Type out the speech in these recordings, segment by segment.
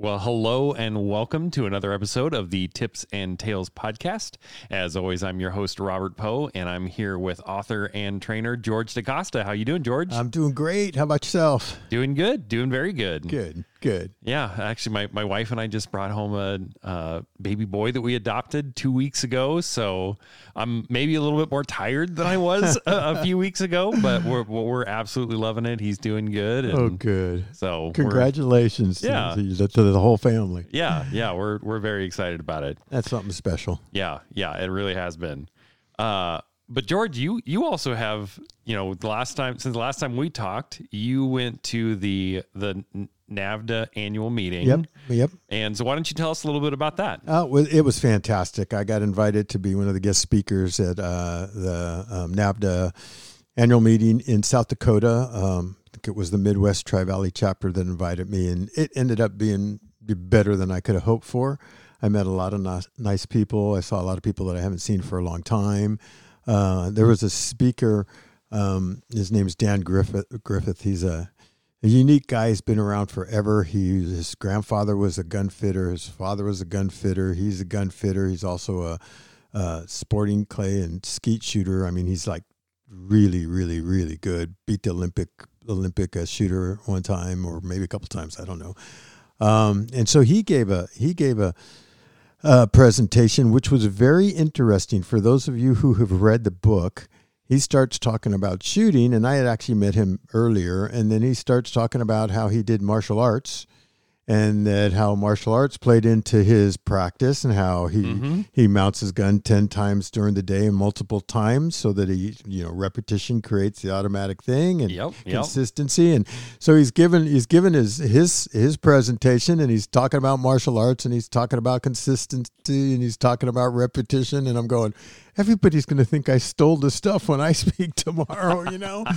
Well, hello and welcome to another episode of the Tips and Tales podcast. As always, I'm your host Robert Poe, and I'm here with author and trainer George DaCosta. How you doing, George? I'm doing great. How about yourself? doing good, doing very good. Good, good. Yeah, actually, my, my wife and I just brought home a uh, baby boy that we adopted two weeks ago. So I'm maybe a little bit more tired than I was a, a few weeks ago, but we're we're absolutely loving it. He's doing good. And Oh, good. So Congratulations to- Yeah. to, the, to the whole family. yeah, yeah, we're we're very excited about it. That's something special. Yeah, yeah, it really has been. Uh, but George, you you also have you know the last time since the last time we talked, you went to the the NAVHDA annual meeting. Yep, yep. And so why don't you tell us a little bit about that? Uh, it was fantastic. I got invited to be one of the guest speakers at uh, the um, NAVHDA annual meeting in South Dakota. Um, I think it was the Midwest Tri Valley chapter that invited me, and it ended up being better than I could have hoped for. I met a lot of nice, nice people. I saw a lot of people that I haven't seen for a long time. Uh, there was a speaker. Um, his is Dan Griffith. Griffith. He's a a unique guy. He's been around forever. He his grandfather was a gun fitter. His father was a gun fitter. He's a gun fitter. He's also a, a sporting clay and skeet shooter. I mean, he's like really, really, really good. Beat the Olympic Olympic uh, shooter one time, or maybe a couple times. I don't know. Um, and so he gave a he gave a, a presentation which was very interesting for those of you who have read the book he starts talking about shooting and i had actually met him earlier and then he starts talking about how he did martial arts and that how martial arts played into his practice and how he Mhm. he mounts his gun 10 times during the day and multiple times so that he you know repetition creates the automatic thing and Yep, yep. consistency. And so he's given he's given his his his presentation and he's talking about martial arts and he's talking about consistency and he's talking about repetition. And I'm going everybody's going to think I stole the stuff when I speak tomorrow you know?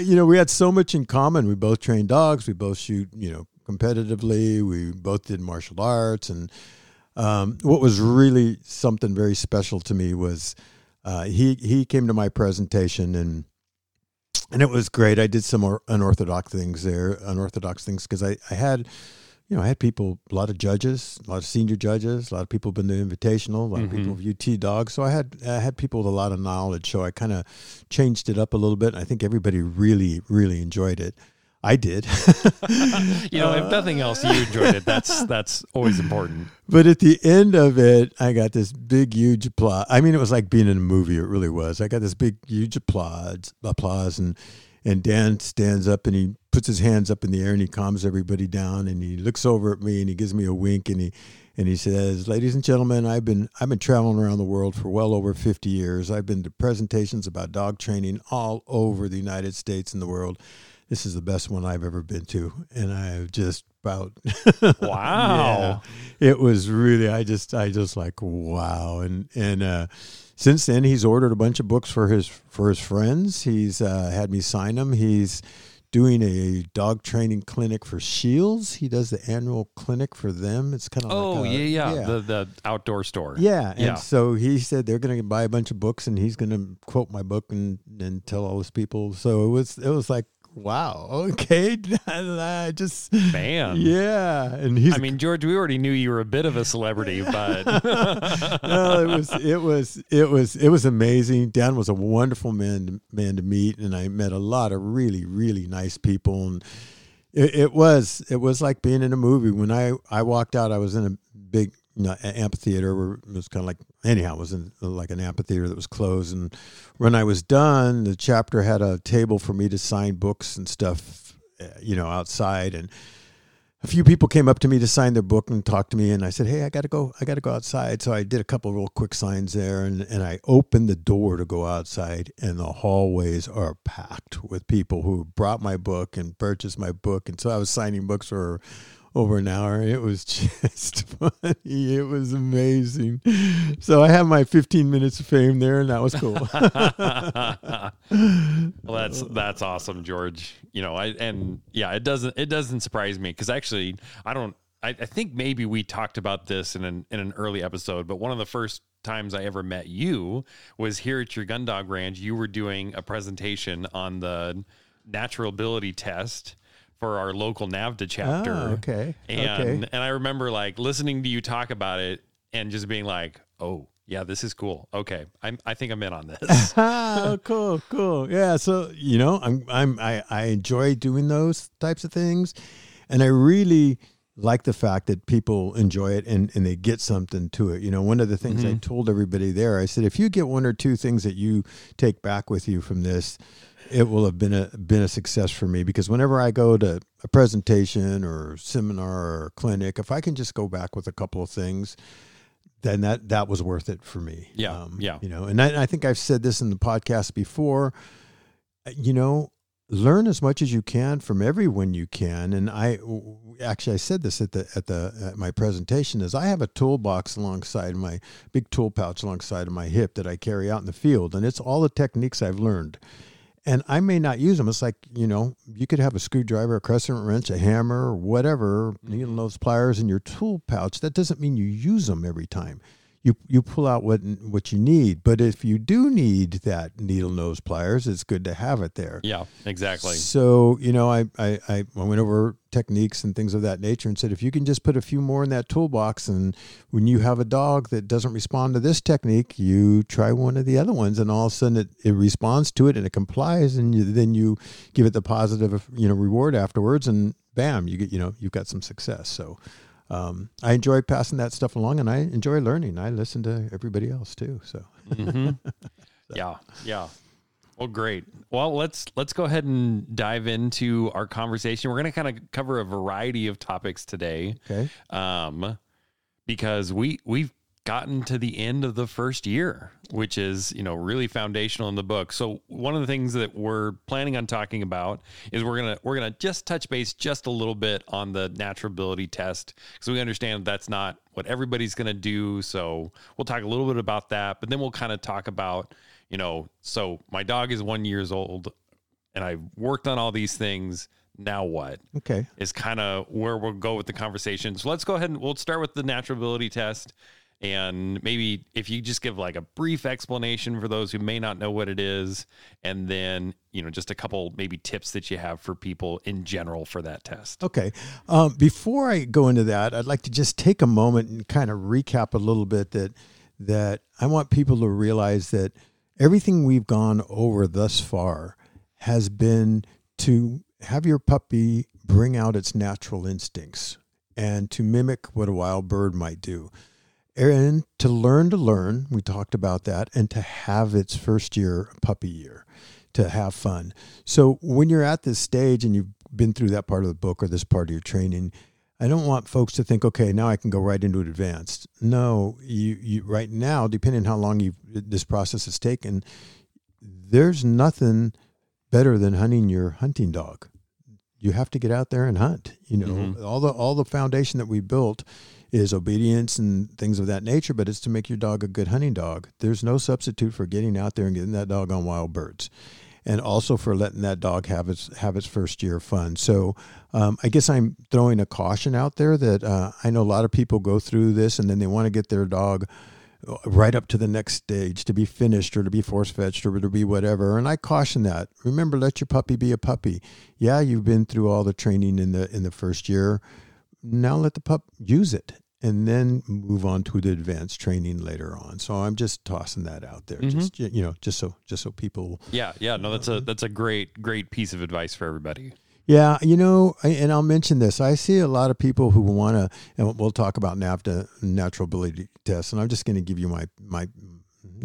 You know we had so much in common. We both train dogs. We both shoot you know competitively we both did martial arts and um, what was really something very special to me was uh, he he came to my presentation and and it was great. I did some or- unorthodox things there, unorthodox things because I, I had, you know, I had people, a lot of judges, a lot of senior judges, a lot of people been to Invitational, a lot of people of UT dogs. So I had I had people with a lot of knowledge. So I kind of changed it up a little bit. And I think everybody really really enjoyed it. I did. You know, if nothing else, you uh, enjoyed it. That's that's always important. But at the end of it, I got this big, huge applause. I mean, it was like being in a movie. It really was. I got this big, huge applause, applause, and and Dan stands up and he puts his hands up in the air and he calms everybody down and he looks over at me and he gives me a wink and he and he says, "Ladies and gentlemen, I've been I've been traveling around the world for well over 50 years. I've been to presentations about dog training all over the United States and the world. This is the best one I've ever been to, and I have just about Wow. yeah. It was really I just I just like wow and and uh since then he's ordered a bunch of books for his for his friends. He's uh had me sign them. He's doing a dog training clinic for Scheels. He does the annual clinic for them. It's kind of Oh like a- yeah, yeah, The the outdoor store. yeah, and Yeah. so he said they're going to buy a bunch of books, and he's going to quote my book and and tell all his people. So it was it was like wow, okay, I just Man. yeah, and he's I mean, George, we already knew you were a bit of a celebrity, but no, it was it was it was it was amazing. Dan was a wonderful man man to meet, and I met a lot of really really nice people. And it, it was it was like being in a movie. When I I walked out, I was in a you know, amphitheater where it was kind of like anyhow it was in like an amphitheater that was closed. And when I was done, the chapter had a table for me to sign books and stuff, uh, you know, outside. And a few people came up to me to sign their book and talk to me. And I said, Hey, I gotta go I gotta go outside. So I did a couple of real quick signs there. And, and I opened the door to go outside. And the hallways are packed with people who brought my book and purchased my book. And so I was signing books for over an hour. It was just funny. It was amazing. So I have my 15 minutes of fame there, and that was cool. well, that's that's awesome, George. You know, I and yeah, it doesn't it doesn't surprise me because actually, I don't. I, I think maybe we talked about this in an in an early episode, but one of the first times I ever met you was here at your Gundog ranch. You were doing a presentation on the natural ability test for our local NAVHDA chapter. Ah, okay. And okay. and I remember like listening to you talk about it and just being like, oh yeah, this is cool. Okay, I'm I think I'm in on this. oh, cool, cool. Yeah. So you know, I'm I'm I, I enjoy doing those types of things, and I really like the fact that people enjoy it and, and they get something to it. You know, one of the things I told everybody there, I said, if you get one or two things that you take back with you from this, it will have been a been a success for me because whenever I go to a presentation or seminar or clinic, if I can just go back with a couple of things, then that that was worth it for me. Yeah, um, yeah. You know, and I, I think I've said this in the podcast before. You know, learn as much as you can from everyone you can. And I actually I said this at the at the at my presentation is I have a toolbox alongside my big tool pouch alongside of my hip that I carry out in the field, and it's all the techniques I've learned. And I may not use them. It's like, you know, you could have a screwdriver, a crescent wrench, a hammer, or whatever, mm-hmm. needle nose pliers in your tool pouch. That doesn't mean you use them every time. You you pull out what what you need. But if you do need that needle nose pliers, it's good to have it there. yeah, exactly. So, you know, I, I, I went over techniques and things of that nature and said, if you can just put a few more in that toolbox, and when you have a dog that doesn't respond to this technique, you try one of the other ones, and all of a sudden it, it responds to it and it complies, and you, then you give it the positive, you know, reward afterwards, and bam, you get, you know, you've got some success. So, um, I enjoy passing that stuff along, and I enjoy learning. I listen to everybody else too. So, Yeah, yeah. Well, great. Well, let's let's go ahead and dive into our conversation. We're going to kind of cover a variety of topics today, okay. um, because we we've gotten to the end of the first year, which is you know really foundational in the book. So one of the things that we're planning on talking about is we're gonna we're gonna just touch base just a little bit on the natural ability test because we understand that's not what everybody's gonna do. So we'll talk a little bit about that, but then we'll kind of talk about you know so my dog is one years old and I've worked on all these things. Now what? Okay. is kind of where we'll go with the conversation. So let's go ahead and we'll start with the natural ability test. And maybe if you just give like a brief explanation for those who may not know what it is, and then, you know, just a couple maybe tips that you have for people in general for that test. Okay. Um, before I go into that, I'd like to just take a moment and kind of recap a little bit that that I want people to realize that everything we've gone over thus far has been to have your puppy bring out its natural instincts and to mimic what a wild bird might do. And to learn to learn, we talked about that, and to have its first year puppy year, to have fun. So when you're at this stage and you've been through that part of the book or this part of your training, I don't want folks to think, okay, now I can go right into advanced. No, you, you right now, depending on how long you this process has taken, there's nothing better than hunting your hunting dog. You have to get out there and hunt. You know, Mhm. all the all the foundation that we built is obedience and things of that nature, but it's to make your dog a good hunting dog. There's no substitute for getting out there and getting that dog on wild birds, and also for letting that dog have its have its first year of fun. So, um, I guess I'm throwing a caution out there that uh, I know a lot of people go through this and then they want to get their dog uh, right up to the next stage to be finished or to be force fetched or to be whatever. And I caution that. Remember, let your puppy be a puppy. Yeah, you've been through all the training in the in the first year. Now let the pup use it and then move on to the advanced training later on. So I'm just tossing that out there. Mm-hmm. Just you know, just so just so people Yeah, yeah, no, that's a uh-huh. that's a great great piece of advice for everybody. Yeah, you know, and I'll mention this. I see a lot of people who want to, and we'll talk about NAVHDA natural ability tests, and I'm just going to give you my my,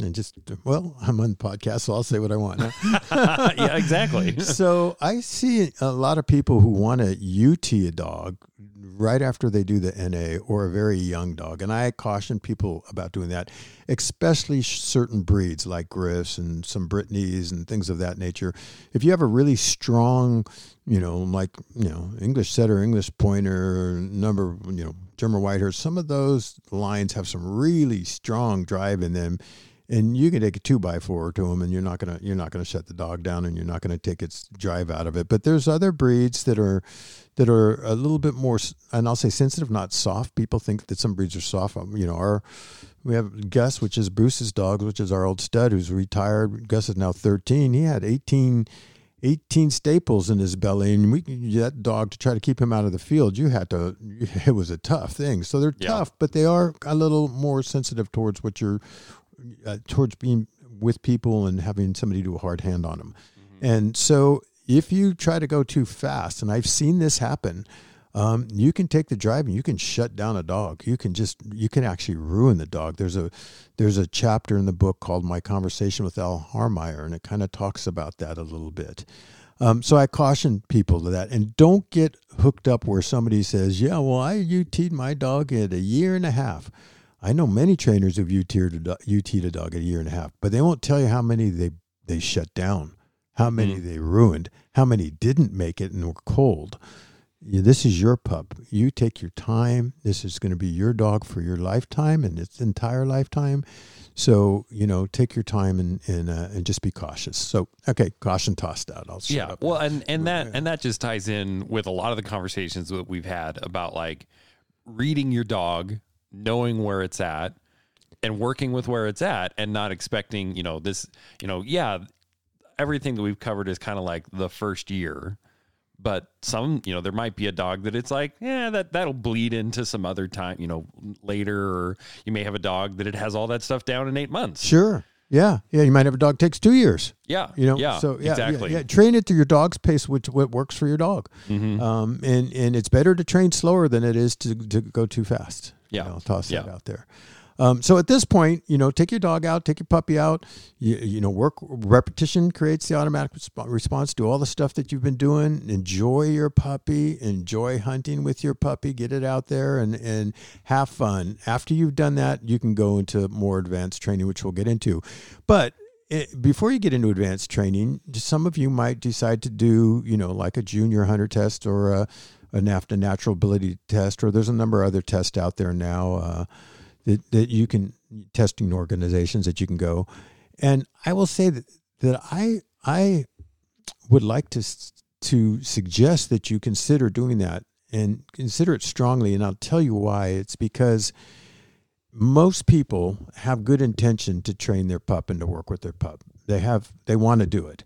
and just well, I'm on the podcast, so I'll say what I want. yeah, exactly. so I see a lot of people who want to UT a dog right after they do the NA or a very young dog, and I caution people about doing that, especially certain breeds like Griffs and some Brittany's and things of that nature. If you have a really strong, you know, like you know English setter, English pointer, number, you know, German Wirehairs, some of those lines have some really strong drive in them and you can take a two by four to them and you're not gonna you're not gonna shut the dog down and you're not gonna take its drive out of it. But there's other breeds that are that are a little bit more and i'll say sensitive not soft. People think that some breeds are soft. Um, you know our we have gus which is bruce's dog which is our old stud who's retired. Gus is now 13 he had 18 18 staples in his belly and we that dog to try to keep him out of the field you had to it was a tough thing. So they're Yeah. tough but they are a little more sensitive towards what you're uh, towards being with people and having somebody do a hard hand on them and so if you try to go too fast and i've seen this happen um, you can take the drive and you can shut down a dog. You can just you can actually ruin the dog. There's a there's a chapter in the book called My Conversation with Al Harmeyer, and it kind of talks about that a little bit. Um, so I caution people to that, and don't get hooked up where somebody says, "Yeah, well, I UT'd my dog at a year and a half." I know many trainers who've UT'd a, UT'd a dog a year and a half, but they won't tell you how many they they shut down, how many they ruined, how many didn't make it and were cold. Yeah, this is your pup. You take your time. This is going to be your dog for your lifetime and its entire lifetime. So you know, take your time and and uh, and just be cautious. So okay, caution tossed out. I'll yeah up. well and and that and that just ties in with a lot of the conversations that we've had about like reading your dog knowing where it's at and working with where it's at and not expecting you know this you know yeah everything that we've covered is kind of like the first year but some you know there might be a dog that it's like yeah that that'll bleed into some other time you know later or you may have a dog that it has all that stuff down in eight months Sure. Yeah. Yeah. You might have a dog takes two years. yeah You know. yeah So yeah, yeah, exactly Yeah, Train it to your dog's pace, which what works for your dog. Mhm. Um, and and it's better to train slower than it is to to go too fast. Yeah. You know, I'll toss that out there. Um, so at this point, you know, take your dog out, take your puppy out. You, you know, work repetition creates the automatic resp- response. Do all the stuff that you've been doing. Enjoy your puppy. Enjoy hunting with your puppy. Get it out there and and have fun. After you've done that, you can go into more advanced training, which we'll get into. But it, before you get into advanced training, some of you might decide to do, you know, like a junior hunter test or a, a NAVHDA natural ability test, or there's a number of other tests out there now uh, that, that you can testing organizations that you can go. And I will say that that I I would like to to suggest that you consider doing that and consider it strongly. And I'll tell you why. It's because most people have good intention to train their pup and to work with their pup. They have they want to do it,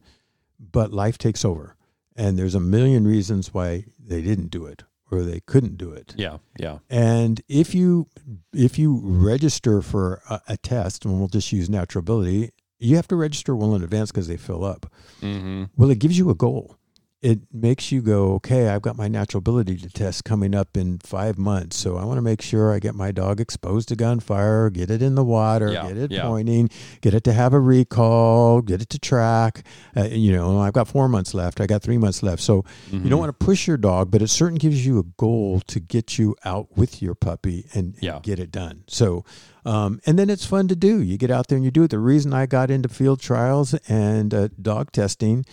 but life takes over, and there's a million reasons why they didn't do it or they couldn't do it. yeah yeah And if you if you register for a, a test, and we'll just use natural ability, you have to register well in advance because they fill up. mm-hmm. Well, it gives you a goal. It makes you go, okay, I've got my natural ability to test coming up in five months. So I want to make sure I get my dog exposed to gunfire, get it in the water, Yeah, get it yeah. pointing, get it to have a recall, get it to track. Uh, you know, I've got four months left. I got three months left. So you Mm-hmm. don't want to push your dog, but it certainly gives you a goal to get you out with your puppy and, and Yeah. get it done. So, um, and then it's fun to do. You get out there and you do it. The reason I got into field trials and uh, dog testing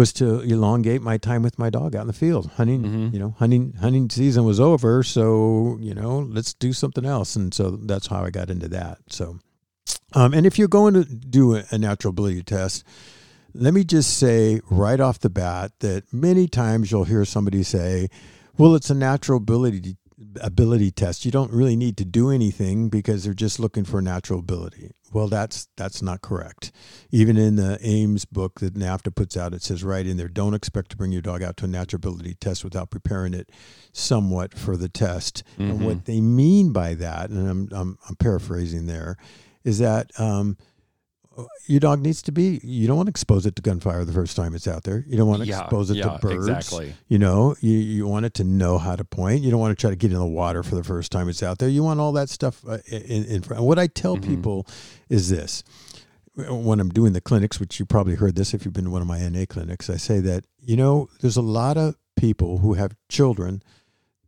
was to elongate my time with my dog out in the field hunting. Mhm. You know, hunting hunting season was over, so you know, let's do something else. And so that's how I got into that. So, um, and if you're going to do a, a natural ability test, let me just say right off the bat that many times you'll hear somebody say, "Well, it's a natural ability ability test. You don't really need to do anything because they're just looking for natural ability." Well, that's that's not correct. Even in the Ames book that NAVHDA puts out, it says right in there, don't expect to bring your dog out to a natural ability test without preparing it somewhat for the test. And what they mean by that, and I'm I'm, I'm paraphrasing there, is that um, your dog needs to be. You don't want to expose it to gunfire the first time it's out there. You don't want to Yeah, expose it yeah, to birds. exactly. You know, you you want it to know how to point. You don't want to try to get in the water for the first time it's out there. You want all that stuff uh, in, in front. What I tell Mm-hmm. people is this: when I'm doing the clinics, which you probably heard this if you've been to one of my NA clinics, I say that you know there's a lot of people who have children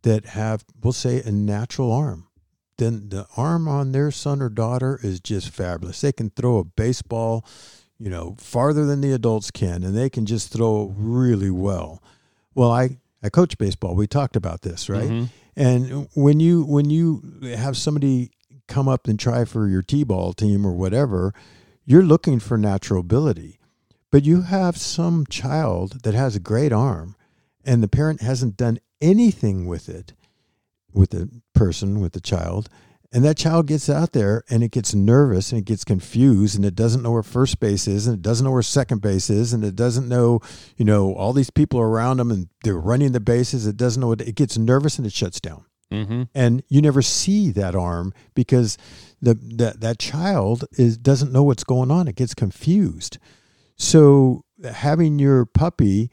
that have, we'll say, a natural arm. Then the arm on their son or daughter is just fabulous. They can throw a baseball, you know, farther than the adults can, and they can just throw really well. Well, I I coach baseball. We talked about this, right? Mhm. And when you when you have somebody come up and try for your t-ball team or whatever, you're looking for natural ability. But you have some child that has a great arm and the parent hasn't done anything with it with the person with the child And that child gets out there and it gets nervous and it gets confused and it doesn't know where first base is and it doesn't know where second base is and it doesn't know, you know, all these people around them and they're running the bases. It doesn't know what it gets nervous and it shuts down. Mm-hmm. And you never see that arm because the that that child is doesn't know what's going on. It gets confused. So having your puppy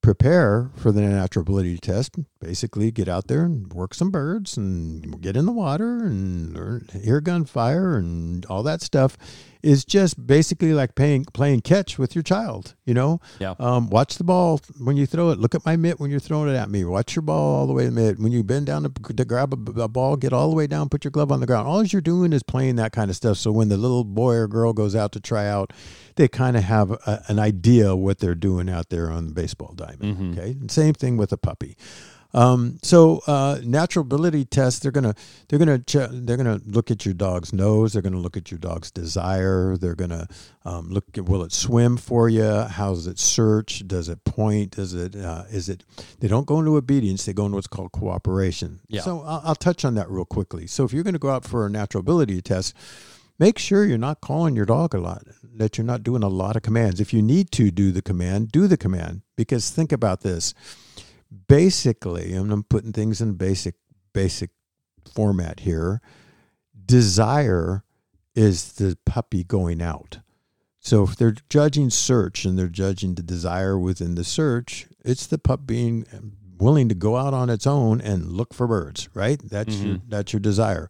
prepare for the natural ability test, basically get out there and work some birds and get in the water and learn, hear gunfire and all that stuff is just basically like playing playing catch with your child. You know, Yeah. um, watch the ball when you throw it. Look at my mitt when you're throwing it at me. Watch your ball all the way to the mitt. When you bend down to, to grab a, a ball, get all the way down. Put your glove on the ground. All you're doing is playing that kind of stuff. So when the little boy or girl goes out to try out, they kind of have a, an idea what they're doing out there on the baseball diamond. Okay, and same thing with a puppy. Um, so uh, natural ability tests, they're gonna they're gonna ch- they're gonna look at your dog's nose. They're gonna look at your dog's desire. They're gonna um, look at will it swim for you? How does it search? Does it point? Does it uh, is it? They don't go into obedience. They go into what's called cooperation. Yeah. So I'll, I'll touch on that real quickly. So if you're going to go out for a natural ability test, make sure you're not calling your dog a lot. That you're not doing a lot of commands. If you need to do the command, do the command. Because think about this basically, and I'm putting things in basic basic format here. Desire is the puppy going out. So if they're judging search and they're judging the desire within the search, it's the pup being willing to go out on its own and look for birds, right? That's mm-hmm. your that's your desire.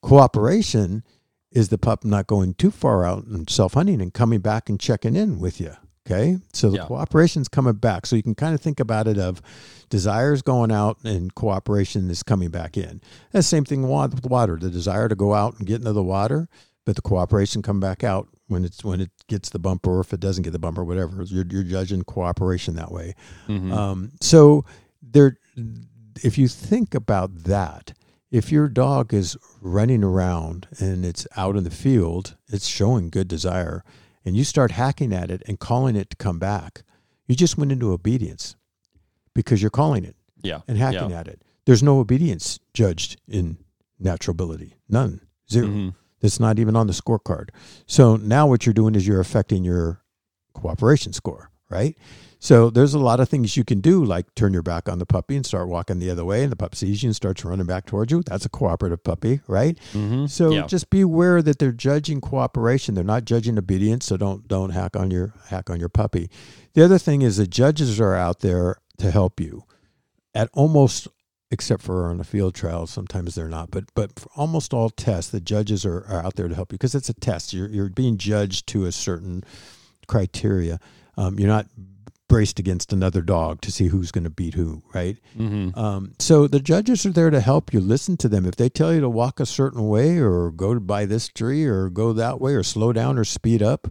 Cooperation is the pup not going too far out and self hunting and coming back and checking in with you. Okay, so the Yeah. cooperation's coming back. So you can kind of think about it of desires going out and cooperation is coming back in. The same thing with water. The desire to go out and get into the water, but the cooperation come back out when it's when it gets the bumper or if it doesn't get the bumper, whatever. You're, you're judging cooperation that way. Mhm. Um, so there, if you think about that, if your dog is running around and it's out in the field, it's showing good desire, and you start hacking at it and calling it to come back, you just went into obedience because you're calling it yeah. and hacking yeah. at it. There's no obedience judged in natural ability, none, 0 Mhm. It's not even on the scorecard. So now what you're doing is you're affecting your cooperation score, right? So there's a lot of things you can do, like turn your back on the puppy and start walking the other way, and the pup sees you and starts running back towards you. That's a cooperative puppy, right? Mhm. So yeah. just be aware that they're judging cooperation. They're not judging obedience. So don't don't hack on your hack on your puppy. The other thing is the judges are out there to help you at almost except for on a field trial sometimes they're not but but for almost all tests the judges are, are out there to help you because it's a test you're, you're being judged to a certain criteria um, you're not braced against another dog to see who's going to beat who right Mhm. um, so the judges are there to help you listen to them if they tell you to walk a certain way or go by this tree or go that way or slow down or speed up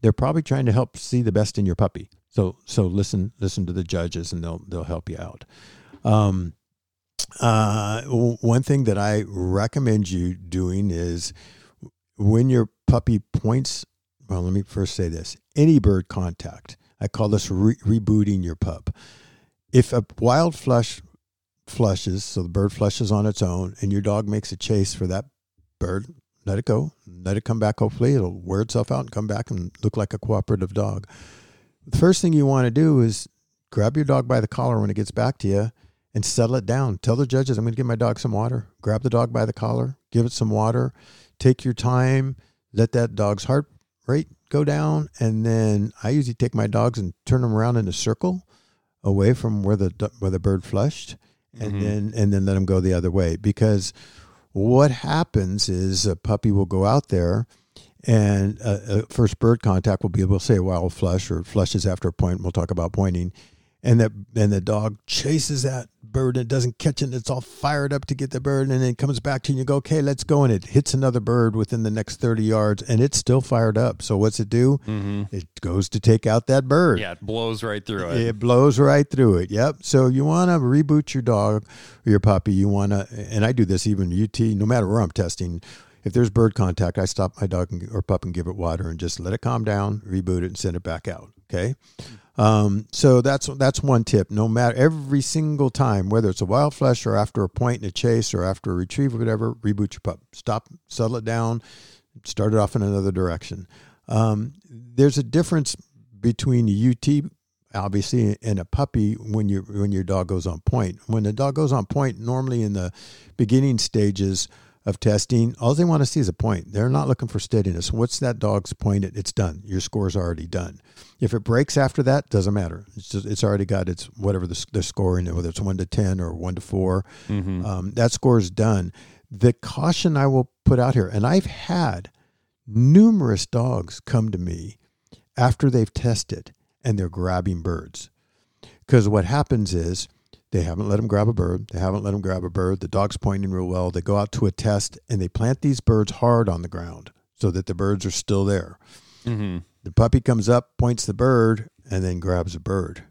they're probably trying to help see the best in your puppy so so listen listen to the judges and they'll they'll help you out um, uh, one thing that I recommend you doing is when your puppy points. Well, let me first say this: any bird contact. I call this re- rebooting your pup. If a wild flush flushes, so the bird flushes on its own, and your dog makes a chase for that bird, let it go. Let it come back. Hopefully, it'll wear itself out and come back and look like a cooperative dog. The first thing you want to do is grab your dog by the collar when it gets back to you and settle it down. Tell the judges, I'm going to give my dog some water. Grab the dog by the collar, give it some water. Take your time. Let that dog's heart rate go down. And then I usually take my dogs and turn them around in a circle away from where the where the bird flushed, and Mhm. then and then let them go the other way. Because what happens is a puppy will go out there. And uh, uh, first bird contact will be able to say a wild flush or flushes after a point. We'll talk about pointing and that and the dog chases that bird and it doesn't catch it and it's all fired up to get the bird and then it comes back to you and you go okay let's go and it hits another bird within the next 30 yards and it's still fired up so what's it do Mhm. it goes to take out that bird Yeah, it blows right through it. it blows right through it. Yep. So you want to reboot your dog or your puppy. You want to, and I do this even UT, no matter where I'm testing. if there's bird contact, I stop my dog and, or pup and give it water and just let it calm down, reboot it, and send it back out. Okay. Um, so that's that's one tip. No matter every single time, whether it's a wild flush or after a point in a chase or after a retrieve or whatever, reboot your pup. Stop, settle it down, start it off in another direction. Um, there's a difference between a UT obviously and a puppy when you when your dog goes on point. When the dog goes on point, normally in the beginning stages of testing, all they want to see is a point. They're not looking for steadiness. What's that dog's point? At? It's done. Your score's already done. If it breaks after that, doesn't matter. It's just it's already got its whatever the, the score in whether it's one to ten or one to 4 Mm-hmm. um, that score is done. The caution I will put out here, and I've had numerous dogs come to me after they've tested and they're grabbing birds. Because what happens is they haven't let him grab a bird. They haven't let him grab a bird. The dog's pointing real well. They go out to a test and they plant these birds hard on the ground so that the birds are still there. Mm-hmm. The puppy comes up, points the bird, and then grabs a bird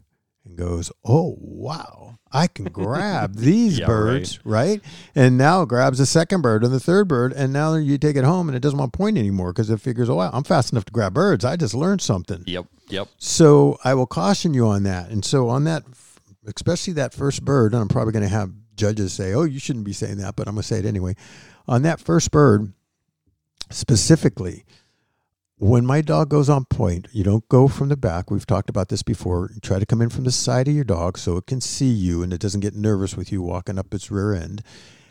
and goes, Oh, wow, I can grab these Yeah, birds, right. And now grabs the second bird and the third bird. And now you take it home and it doesn't want to point anymore because it figures, Oh, wow, I'm fast enough to grab birds. I just learned something. Yep. Yep. So I will caution you on that. And so on that, especially that first bird, and I'm probably going to have judges say, "Oh, you shouldn't be saying that," but I'm going to say it anyway. On that first bird, specifically, when my dog goes on point, you don't go from the back. We've talked about this before. You try to come in from the side of your dog so it can see you and it doesn't get nervous with you walking up its rear end.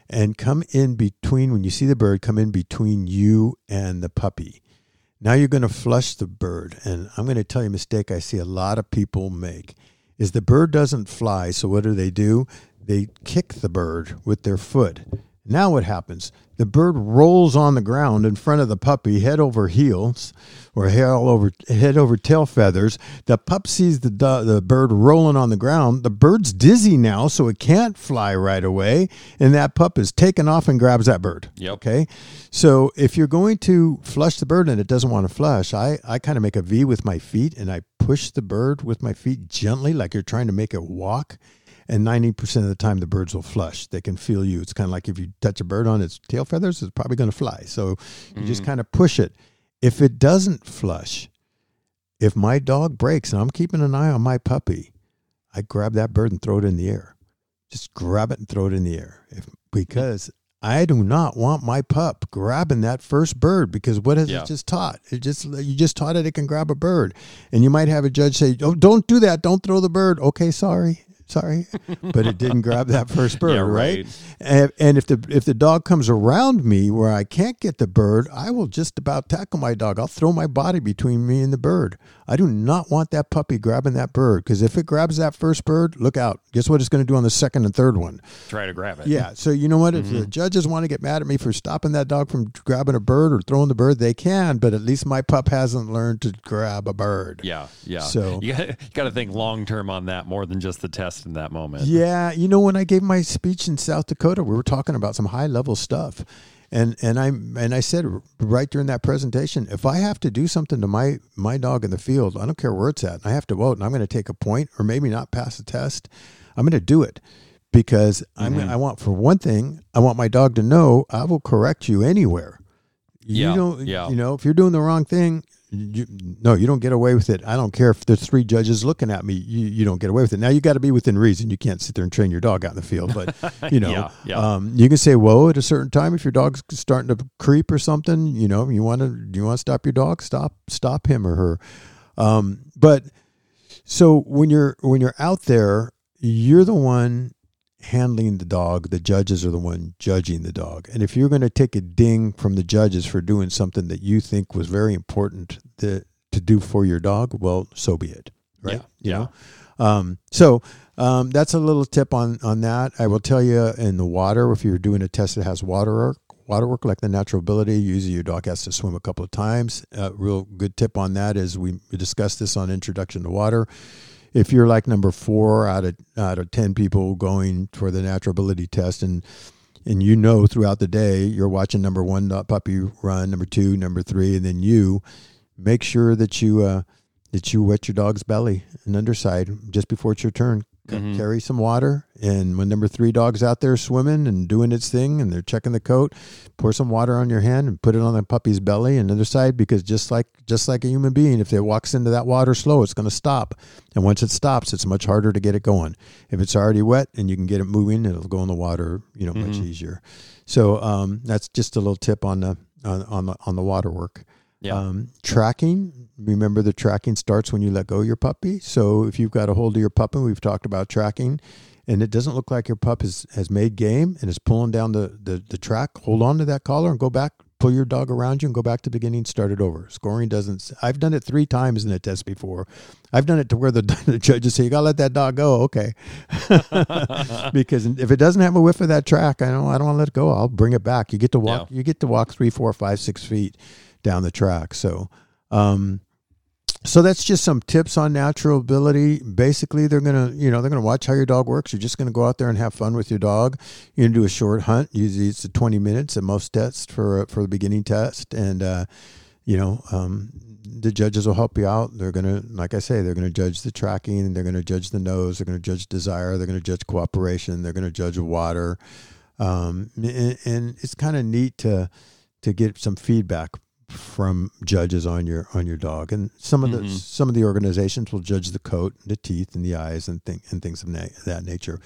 And come in between, when you see the bird, come in between you and the puppy. Now you're going to flush the bird. And I'm going to tell you a mistake I see a lot of people make is the bird doesn't fly. So what do they do? They kick the bird with their foot. Now what happens? The bird rolls on the ground in front of the puppy, head over heels, or head over head over tail feathers. The pup sees the the bird rolling on the ground. The bird's dizzy now, so it can't fly right away, and that pup is taken off and grabs that bird. Yep. Okay, so if you're going to flush the bird and it doesn't want to flush, I I kind of make a V with my feet and I push the bird with my feet gently, like you're trying to make it walk and 90% of the time the birds will flush. They can feel you. It's kind of like if you touch a bird on its tail feathers it's probably going to fly. So you just mm. kind of push it. If it doesn't flush if my dog breaks and i'm keeping an eye on my puppy i grab that bird and throw it in the air. Just grab it and throw it in the air. If, because i do not want my pup grabbing that first bird because what has Yeah. it just taught? It just you just taught it it can grab a bird. And you might have a judge say oh don't do that. Don't throw the bird. Okay sorry sorry but it didn't grab that first bird Yeah, right, right. And, and if the if the dog comes around me where I can't get the bird, I will just about tackle my dog. I'll throw my body between me and the bird. I do not want that puppy grabbing that bird because if it grabs that first bird, look out. Guess what it's going to do on the second and third one? Try to grab it. Yeah. So you know what? If the mm-hmm. judges want to get mad at me for stopping that dog from grabbing a bird or throwing the bird, they can. But at least my pup hasn't learned to grab a bird. Yeah. Yeah. So- you got to think long term on that more than just the test in that moment. Yeah, you know, when I gave my speech in South Dakota, we were talking about some high level stuff, and and I and I said right during that presentation, if I have to do something to my my dog in the field, I don't care where it's at, and I have to vote, and I'm going to take a point or maybe not pass a test, I'm going to do it because I'm Mm-hmm. I want for one thing, I want my dog to know I will correct you anywhere. You Yeah, don't, yeah. you know, if you're doing the wrong thing, you, no, you don't get away with it. I don't care if there's three judges looking at me. You, you don't get away with it. Now you got to be within reason. You can't sit there and train your dog out in the field, but you know, Yeah, yeah. Um, you can say, "Whoa!" at a certain time if your dog's starting to creep or something. You know, you want to you want to stop your dog, stop stop him or her. Um, but so when you're when you're out there, you're the one handling the dog. The judges are the one judging the dog. And if you're going to take a ding from the judges for doing something that you think was very important to, to do for your dog, well, so be it. Right? Yeah, You know? Um, so um, that's a little tip on on that. I will tell you in the water, if you're doing a test that has water work, water work like the natural ability, usually your dog has to swim a couple of times. Uh, real good tip on that is we discussed this on Introduction to Water if you're like number four out of out of ten people going for the natural ability test and and you know throughout the day you're watching number one puppy run number two number three and then you make sure that you uh that you wet your dog's belly and underside just before it's your turn c- carry some water. And when number three dog's out there swimming and doing its thing, and they're checking the coat, pour some water on your hand and put it on the puppy's belly and other side because just like just like a human being, if it walks into that water slow, it's going to stop. And once it stops, it's much harder to get it going. If it's already wet and you can get it moving, it'll go in the water, you know, much easier. So um, that's just a little tip on the on, on the on the water work. Yeah. Um, tracking. Remember, the tracking starts when you let go of your puppy. So if you've got a hold of your puppy, we've talked about tracking, and it doesn't look like your pup has, has made game and is pulling down the, the, the track, hold on to that collar and go back. Pull your dog around you and go back to the beginning. Start it over. Scoring doesn't. I've done it three times in a test before. I've done it to where the, the judges say you got to let that dog go. Okay, because if it doesn't have a whiff of that track, I don't. I don't want to let it go. I'll bring it back. You get to walk. You get to walk three, four, five, six feet down the track. So, um, so that's just some tips on natural ability. Basically, they're gonna, you know, they're gonna watch how your dog works. You're just gonna go out there and have fun with your dog. You're gonna do a short hunt. Usually, it's 20 minutes at most tests for for the beginning test, and uh, you know, um, the judges will help you out. They're gonna, like I say, they're gonna judge the tracking. They're gonna judge the nose. They're gonna judge desire. They're gonna judge cooperation. They're gonna judge water. Um, and, and it's kind of neat to to get some feedback from judges on your on your dog. And some of the Mhm. some of the organizations will judge the coat and the teeth and the eyes and thing and things of na- that nature.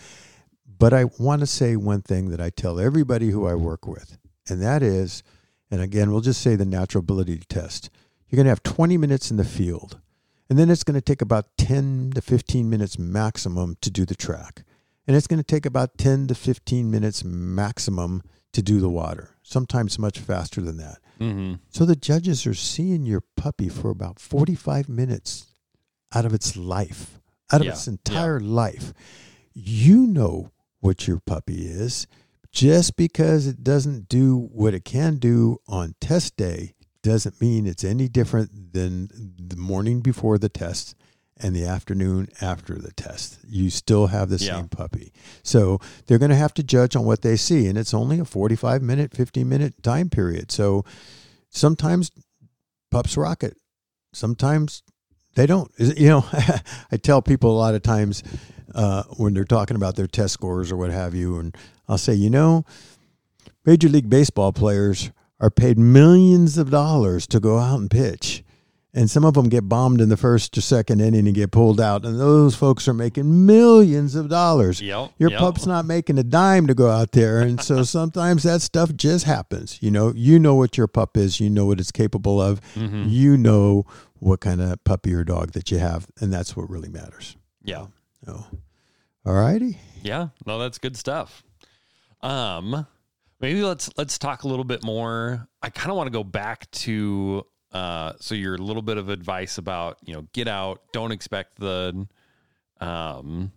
But i want to say one thing that i tell everybody who i work with and that is and again we'll just say the natural ability test. You're going to have 20 minutes in the field and then it's going to take about 10 to 15 minutes maximum to do the track. And it's going to take about 10 to 15 minutes maximum to do the water sometimes much faster than that hmm so the judges are seeing your puppy for about 45 minutes out of its life, out of Yeah, its entire life. You know what your puppy is. Just because it doesn't do what it can do on test day doesn't mean it's any different than the morning before the test and the afternoon after the test. You still have the Yeah. same puppy. So they're going to have to judge on what they see. And it's only a 45 minute, 50 minute time period. So sometimes pups rock it. Sometimes they don't. You know, I tell people a lot of times uh, when they're talking about their test scores or what have you, and I'll say, you know, Major League Baseball players are paid millions of dollars to go out and pitch. And some of them get bombed in the first or second inning and get pulled out. And those folks are making millions of dollars. Yep. Your yep. pup's not making a dime to go out there. And so sometimes that stuff just happens. You know, you know what your pup is, you know what it's capable of, Mhm. you know what kind of puppy or dog that you have. And that's what really matters. Yeah. So, all righty. Yeah, no, that's good stuff. Um, maybe let's let's talk a little bit more. I kind of want to go back to uh, so your little bit of advice about you know get out, don't expect the um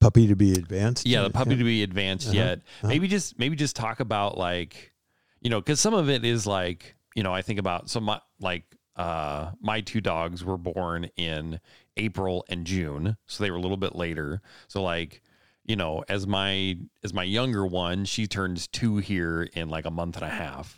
Puppy to be advanced. yeah the puppy to be advanced Uh-huh, yet. uh-huh. Maybe just maybe just talk about like you know because some of it is like you know I think about so my like uh my two dogs were born in April and June, so they were a little bit later. So like you know as my as my younger one, she turns two here in like a month and a half.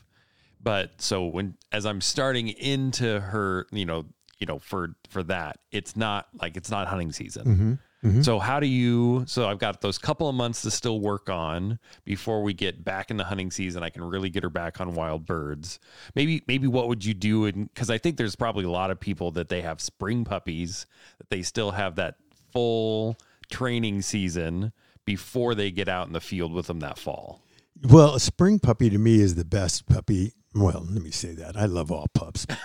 But so when as I'm starting into her, you know, you know for for that, it's not like it's not hunting season. hmm hmm So how do you? So I've got those couple of months to still work on before we get back in the hunting season. I can really get her back on wild birds. Maybe maybe what would you do? And because I think there's probably a lot of people that they have spring puppies that they still have that full training season before they get out in the field with them that fall. Well, a spring puppy to me is the best puppy. Well, let me say that. I love all pups. But,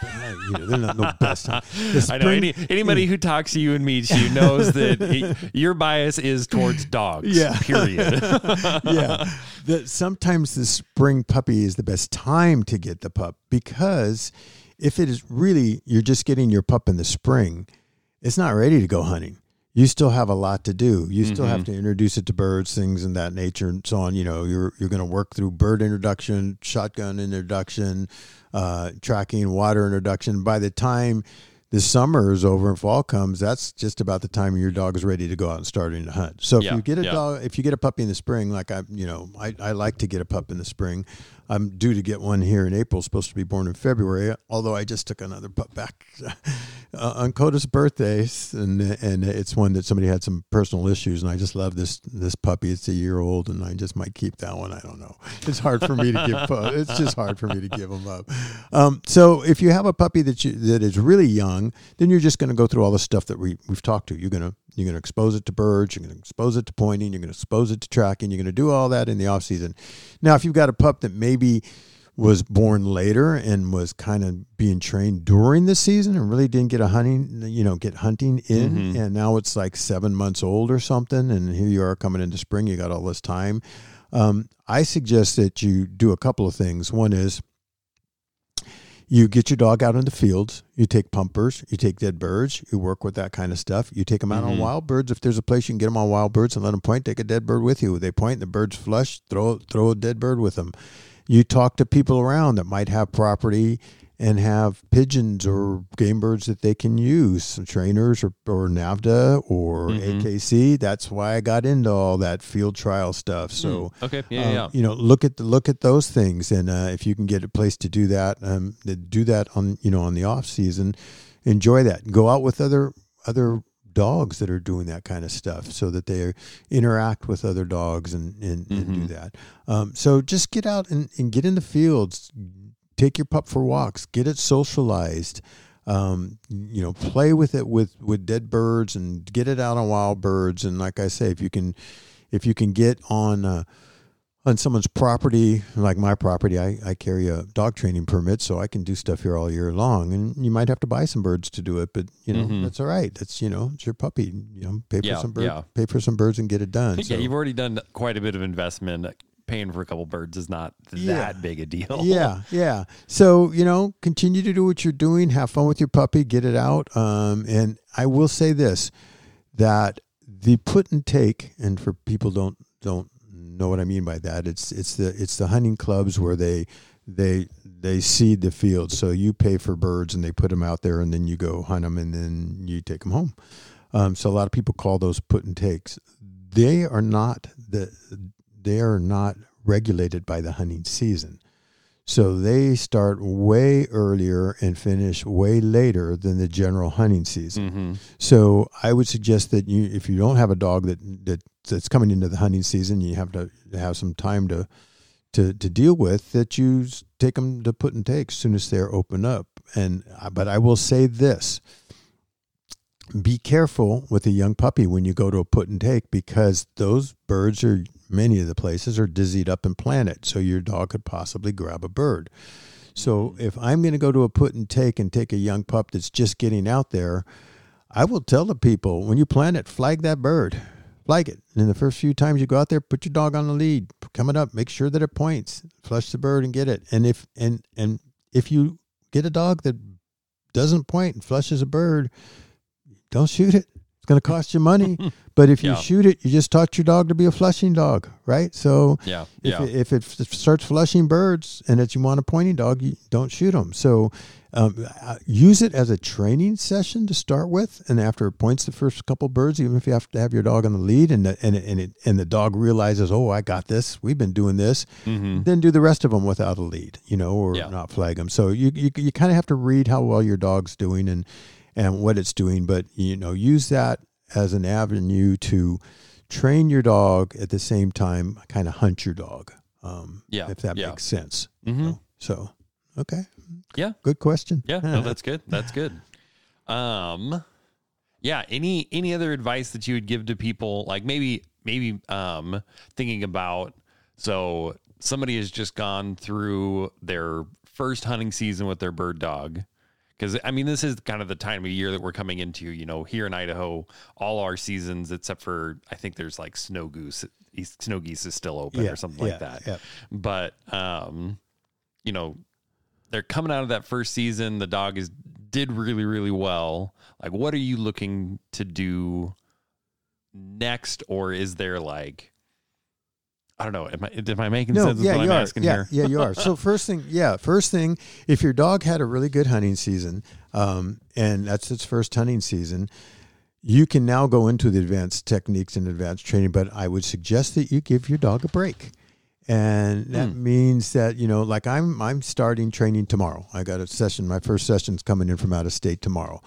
you know, they're not no best. The I know any, spring- anybody who talks to you and meets you knows that your bias is towards dogs. Yeah. Period. yeah. The, sometimes the spring puppy is the best time to get the pup because if it is really, you're just getting your pup in the spring, it's not ready to go hunting. You still have a lot to do. You still have to introduce it to birds, things in that nature, and so on. You know, you're you're going to work through bird introduction, shotgun introduction, uh, tracking, water introduction. By the time the summer is over and fall comes, that's just about the time your dog is ready to go out and starting to hunt. So if Yeah, you get a yeah. dog, if you get a puppy in the spring, like I, you know, I, I like to get a pup in the spring. I'm due to get one here in April. Supposed to be born in February. Although I just took another pup back uh, on Coda's birthday, and and it's one that somebody had some personal issues, and I just love this this puppy. It's a year old, and I just might keep that one. I don't know. It's hard for me to give. It's just hard for me to give them up. Um, so if you have a puppy that you that is really young, then you're just going to go through all the stuff that we we've talked to. You're gonna you're gonna expose it to birds. You're gonna expose it to pointing. You're gonna expose it to tracking. You're gonna do all that in the off season. Now, if you've got a pup that maybe was born later and was kind of being trained during the season and really didn't get a hunting, you know, get hunting in, and now it's like seven months old or something, and here you are coming into spring. You got all this time. Um, I suggest that you do a couple of things. One is you get your dog out in the fields. You take bumpers. You take dead birds. You work with that kind of stuff. You take them out on mm-hmm. wild birds. If there's a place you can get them on wild birds and let them point, take a dead bird with you. They point, the bird's flush. Throw throw a dead bird with them. You talk to people around that might have property and have pigeons or game birds that they can use, some trainers or, or NAVHDA or AKC. That's why I got into all that field trial stuff. So Okay. Yeah. um, yeah. you know, look at the, look at those things, and uh, if you can get a place to do that, um, do that on you know on the off season, enjoy that. Go out with other other dogs that are doing that kind of stuff, so that they interact with other dogs and and, and do that. Um, so just get out and, and get in the fields, take your pup for walks, get it socialized. Um, you know, play with it with with dead birds and get it out on wild birds. And like I say, if you can, if you can get on. Uh, on someone's property, like my property, I, I carry a dog training permit, so I can do stuff here all year long. And you might have to buy some birds to do it, but you know that's all right. That's you know it's your puppy. You know, pay for Yeah, some birds, yeah. pay for some birds, and get it done. yeah. So- You've already done quite a bit of investment. Paying for a couple birds is not Yeah. that big a deal. yeah, yeah. So you know, continue to do what you're doing. Have fun with your puppy. Get it out. Um, and I will say this: that the put and take, and for people don't don't know what I mean by that, it's it's the it's the hunting clubs where they they they seed the field. So you pay for birds, and they put them out there, and then you go hunt them, and then you take them home. Um, so a lot of people call those put and takes. They are not the they are not regulated by the hunting season. So they start way earlier and finish way later than the general hunting season. Mm-hmm. So I would suggest that you, if you don't have a dog that, that that's coming into the hunting season, you have to have some time to to to deal with. That you take them to put and take as soon as they're open up. And uh, but I will say this: be careful with a young puppy when you go to a put and take because those birds are many of the places are dizzied up and planted so your dog could possibly grab a bird. So mm-hmm. if i'm going to go to a put and take and take a young pup that's just getting out there i will tell the people when you plant it flag that bird. Flag it. And the first few times you go out there put your dog on the lead. Coming up. Make sure that it points. Flush the bird and get it. And if and and if you get a dog that doesn't point and flushes a bird don't shoot it. It's going to cost you money. but if you Yeah. shoot it, you just taught your dog to be a flushing dog, right? So Yeah. if, Yeah. it, if it starts flushing birds and it's you want a pointing dog, you don't shoot them. So um, use it as a training session to start with, and after it points the first couple birds, even if you have to have your dog on the lead, and the, and it, and it, and the dog realizes, oh, I got this. We've been doing this. Mm-hmm. Then do the rest of them without a lead, you know, or Yeah. not flag them. So you you, you kind of have to read how well your dog's doing and and what it's doing, but you know, use that as an avenue to train your dog at the same time, kind of hunt your dog. Um, Yeah, if that yeah. makes sense. Mm-hmm. So, okay, Yeah. good question. Yeah, no, that's good. That's good. Um, yeah. Any any other advice that you would give to people? Like maybe maybe um thinking about so somebody has just gone through their first hunting season with their bird dog. Because I mean, this is kind of the time of year that we're coming into. You know, here in Idaho, all our seasons except for I think there's like snow goose, snow geese is still open Yeah, or something yeah, like that. yeah. But um, you know, they're coming out of that first season. The dog is did really really well. Like, what are you looking to do next, or is there like I don't know. Am I, am I making No, sense yeah, you I'm are. asking yeah, here? yeah, you are. So first thing, yeah, first thing, if your dog had a really good hunting season, um, and that's its first hunting season, you can now go into the advanced techniques and advanced training. But I would suggest that you give your dog a break, and that Hmm. means that you know, like I'm, I'm starting training tomorrow. I got a session. My first session's coming in from out of state tomorrow.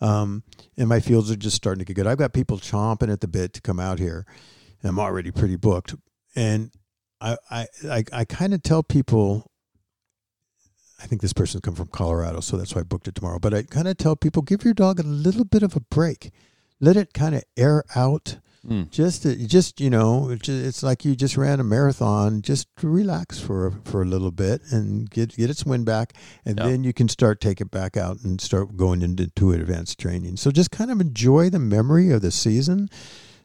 Um, and my fields are just starting to get good. I've got people chomping at the bit to come out here. I'm already pretty booked, and I I I, I kind of tell people. I think this person's come from Colorado, so that's why I booked it tomorrow. But I kind of tell people, give your dog a little bit of a break, let it kind of air out. Mm. Just, to, just you know, it's like you just ran a marathon. Just relax for a, for a little bit and get get its wind back, and Yeah. then you can start take it back out and start going into to advanced training. So just kind of enjoy the memory of the season.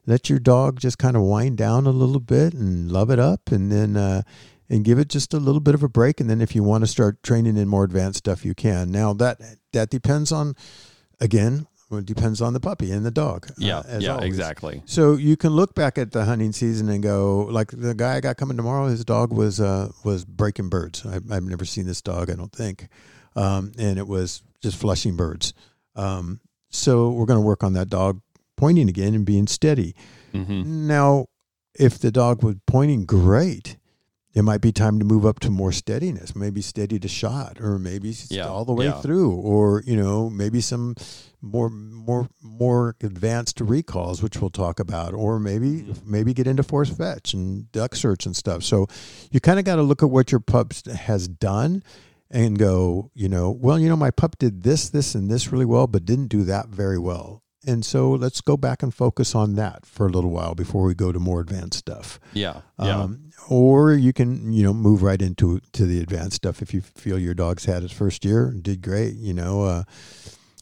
Let your dog just kind of wind down a little bit and love it up, and then uh, and give it just a little bit of a break. And then if you want to start training in more advanced stuff, you can. Now that that depends on, again, it depends on the puppy and the dog. uh, Yeah, as yeah, always. exactly. So you can look back at the hunting season and go, like the guy I got coming tomorrow, his dog was uh, was breaking birds. I, I've never seen this dog, I don't think, um, and it was just flushing birds. Um, so we're going to work on that dog pointing again and being steady. hmm Now, if the dog was pointing great, it might be time to move up to more steadiness, maybe steady to shot, or maybe Yeah, all the way yeah. through, or you know, maybe some more more more advanced recalls, which we'll talk about, or maybe Mm-hmm. maybe get into force fetch and duck search and stuff. So you kind of got to look at what your pup has done and go, you know, well, you know, my pup did this, this, and this really well, but didn't do that very well. And so let's go back and focus on that for a little while before we go to more advanced stuff. Yeah, yeah, Um, or you can, you know, move right into to the advanced stuff if you feel your dog's had its first year and did great. You know, uh,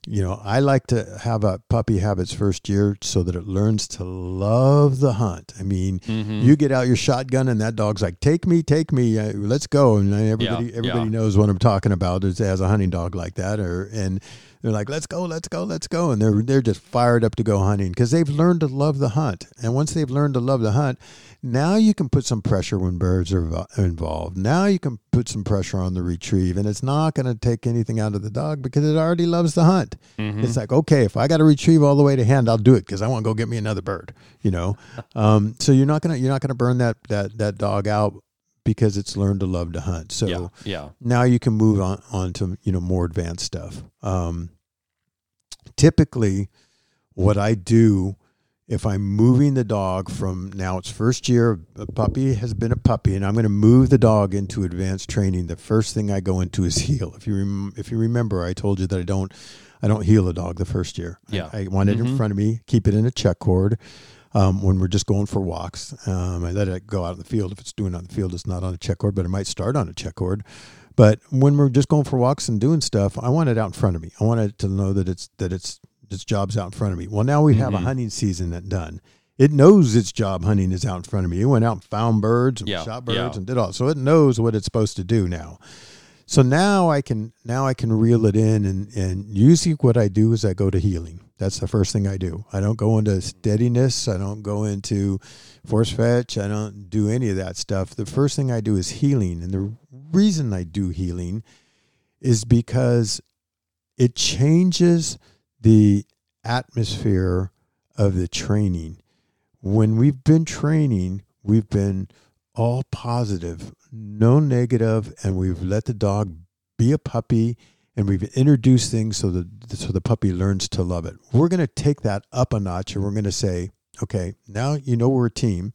you know, I like to have a puppy have its first year so that it learns to love the hunt. I mean, Mhm. you get out your shotgun and that dog's like, "Take me, take me, uh, let's go!" And everybody, Yeah, everybody yeah. knows what I'm talking about is as a hunting dog like that, or and they're like, "Let's go, let's go, let's go," and they're they're just fired up to go hunting because they've learned to love the hunt. And once they've learned to love the hunt, now you can put some pressure when birds are involved. Now you can put some pressure on the retrieve, and it's not going to take anything out of the dog because it already loves the hunt. Mhm. It's like, okay, if I got to retrieve all the way to hand, I'll do it because I want to go get me another bird. You know, um, so you're not gonna you're not gonna burn that that that dog out because it's learned to love to hunt. So yeah, yeah, now you can move on on to you know more advanced stuff. Um, typically, what I do if I'm moving the dog from now its first year, a puppy has been a puppy, and I'm going to move the dog into advanced training. The first thing I go into is heel. If you rem- if you remember, I told you that I don't I don't heel a dog the first year. I- Yeah. I, want it in Mhm. front of me, keep it in a check cord. Um, when we're just going for walks, um, I let it go out in the field. If it's doing on the field, it's not on a check cord, but it might start on a check cord. But when we're just going for walks and doing stuff, I want it out in front of me. I want it to know that it's that it's its job's out in front of me. Well, now we have a Mhm. hunting season that done. It knows its job hunting is out in front of me. It went out and found birds and Yeah, shot birds yeah. and did all. So it knows what it's supposed to do now. So now I can now I can reel it in and and usually what I do is I go to heeling. That's the first thing I do. I don't go into steadiness. I don't go into force fetch. I don't do any of that stuff. The first thing I do is heeling, and the reason I do heeling is because it changes the atmosphere of the training. When we've been training, we've been all positive, no negative, and we've let the dog be a puppy and we've introduced things so that so the puppy learns to love it. We're going to take that up a notch and we're going to say, okay, now you know we're a team.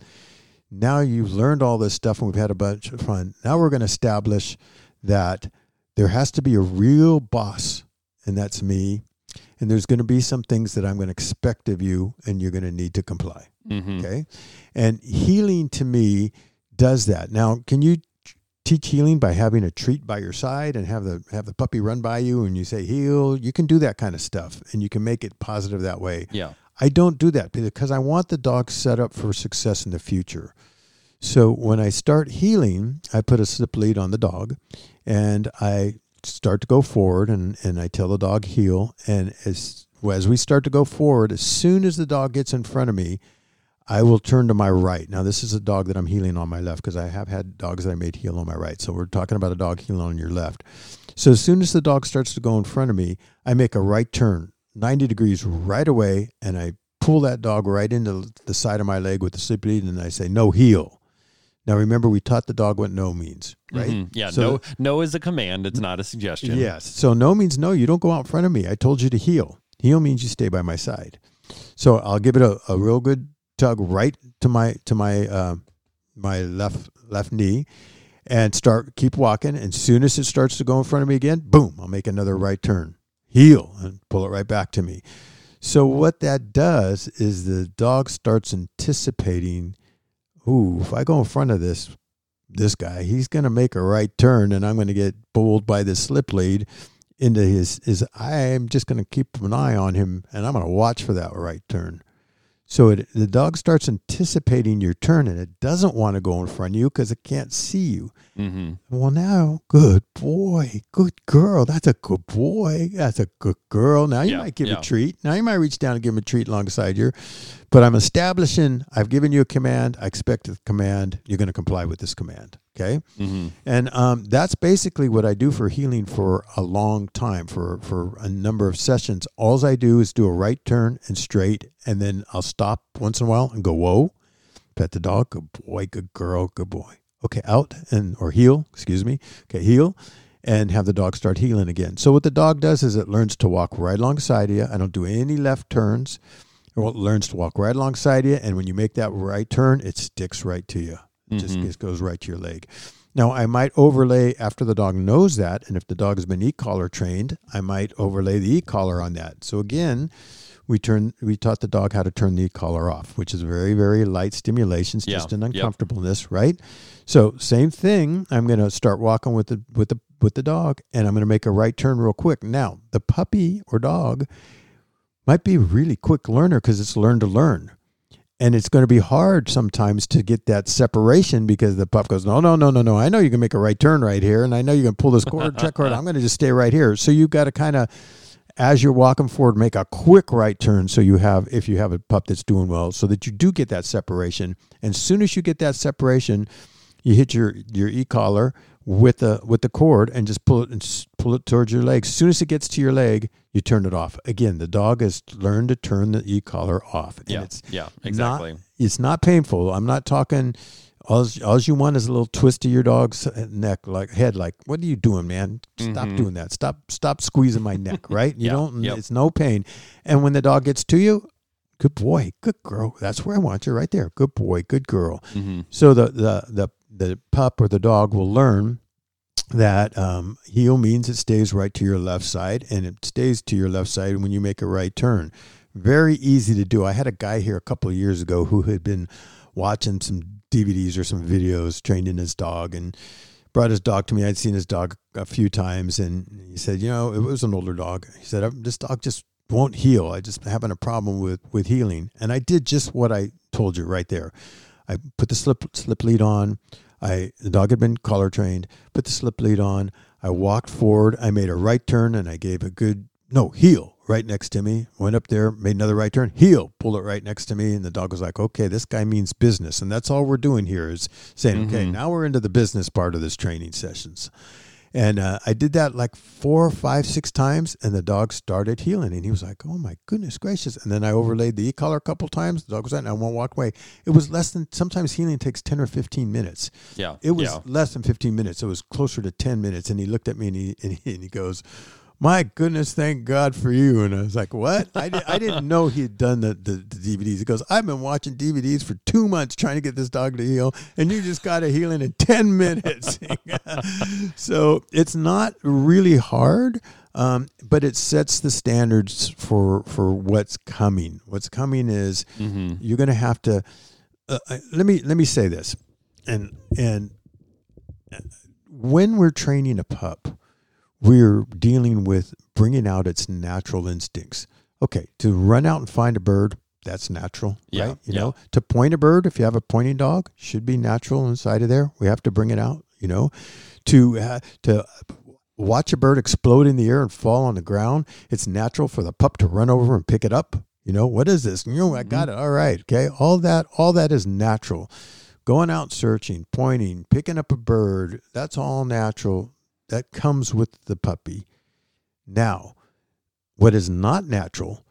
Now you've learned all this stuff and we've had a bunch of fun. Now we're going to establish that there has to be a real boss, and that's me. And there's going to be some things that I'm going to expect of you, and you're going to need to comply. Mhm. Okay. And heeling to me does that. Now, can you teach heeling by having a treat by your side and have the have the puppy run by you and you say heel? You can do that kind of stuff and you can make it positive that way. yeah, I don't do that because I want the dog set up for success in the future. So when I start heeling, I put a slip lead on the dog and I start to go forward and, and I tell the dog heel And as, as we start to go forward, as soon as the dog gets in front of me, I will turn to my right. Now, this is a dog that I'm heeling on my left because I have had dogs that I made heel on my right. So we're talking about a dog heeling on your left. So as soon as the dog starts to go in front of me, I make a right turn, 90 degrees right away, and I pull that dog right into the side of my leg with the slip lead, and I say, no heel. Now, remember, we taught the dog what no means, right? Mhm. Yeah, So- no, no is a command. It's not a suggestion. Yes. So no means no. You don't go out in front of me. I told you to heel. Heel means you stay by my side. So I'll give it a, a real good tug right to my to my uh, my left left knee, and start keep walking. And as soon as it starts to go in front of me again, boom! I'll make another right turn, heel, and pull it right back to me. So what that does is the dog starts anticipating. Ooh, if I go in front of this this guy, he's going to make a right turn, and I'm going to get bowled by this slip lead into his his. I'm just going to keep an eye on him, and I'm going to watch for that right turn. So it, the dog starts anticipating your turn, and it doesn't want to go in front of you because it can't see you. hmm Well, now, good boy, good girl. That's a good boy. That's a good girl. Now you Yeah, might give yeah. a treat. Now you might reach down and give him a treat alongside you. But I'm establishing. I've given you a command. I expect the command. You're going to comply with this command. Okay. hmm And um, that's basically what I do for heeling for a long time, for, for a number of sessions. All I do is do a right turn and straight, and then I'll stop once in a while and go, whoa, pet the dog, good boy, good girl, good boy. Okay, out and or heel, excuse me. Okay, heel, and have the dog start heeling again. So what the dog does is it learns to walk right alongside of you. I don't do any left turns. It learns to walk right alongside you, and when you make that right turn, it sticks right to you. It just, Mhm. just goes right to your leg. Now, I might overlay after the dog knows that, and if the dog has been e-collar trained, I might overlay the e-collar on that. So again, we turn we taught the dog how to turn the e-collar off, which is very very light stimulations, Yeah, just an yep. uncomfortableness, right? So same thing. I'm going to start walking with the with the with the dog, and I'm going to make a right turn real quick. Now, the puppy or dog might be a really quick learner because it's learned to learn. And it's going to be hard sometimes to get that separation because the pup goes, no, no, no, no, no. I know you can make a right turn right here, and I know you can pull this cord, check cord. I'm going to just stay right here. So you've got to kind of, as you're walking forward, make a quick right turn. So you have, if you have a pup that's doing well, so that you do get that separation. And as soon as you get that separation, you hit your your e collar with the with the cord and just pull it and pull it towards your leg. As soon as it gets to your leg, you turn it off. Again, the dog has learned to turn the e collar off, and Yeah. it's yeah. Exactly. not, it's not painful. I'm not talking. All, all you want is a little twist to your dog's neck, like head, like what are you doing, man? Stop Mhm. doing that. Stop, stop squeezing my neck. Right? You Yeah, don't. yep. It's no pain. And when the dog gets to you, good boy, good girl. That's where I want you, right there. Good boy, good girl. hmm So the the the the pup or the dog will learn that um, heel means it stays right to your left side, and it stays to your left side when you make a right turn. Very easy to do. I had a guy here a couple of years ago who had been watching some DVDs or some videos training his dog, and brought his dog to me. I'd seen his dog a few times, and he said, you know, it was an older dog. He said, this dog just won't heel. I just having a problem with with heeling, and I did just what I told you right there. I put the slip slip lead on. I the dog had been collar trained. Put the slip lead on. I walked forward. I made a right turn and I gave a good no heel right next to me. Went up there, made another right turn, heel, pulled it right next to me, and the dog was like, "Okay, this guy means business," and that's all we're doing here is saying, "Okay, Mhm. now we're into the business part of this training sessions." And uh, I did that like four, five, six times, and the dog started heeling. And he was like, "Oh my goodness gracious!" And then I overlaid the e collar a couple times. The dog was out, and I won't walk away. It was less than. Sometimes heeling takes ten or fifteen minutes. Yeah. It was yeah. less than 15 minutes. It was closer to 10 minutes. And he looked at me and he, and he, and he goes, My goodness, thank God for you. And I was like, What? I, did, I didn't know he had done the, the, the DVDs. He goes, I've been watching DVDs for two months trying to get this dog to heel. And you just got a heeling in 10 minutes. so it's not really hard. Um, but it sets the standards for for what's coming. What's coming is hmm you're going to have to uh, uh, let me let me say this and and uh, when we're training a pup we're dealing with bringing out its natural instincts okay to run out and find a bird that's natural Yeah, right you yeah. know to point a bird if you have a pointing dog should be natural inside of there we have to bring it out you know to uh, to watch a bird explode in the air and fall on the ground it's natural for the pup to run over and pick it up You know, what is this? You know, I got it. All right. Okay. All that, all that is natural. Going out searching, pointing, picking up a bird, that's all natural. That comes with the puppy. Now, what is not natural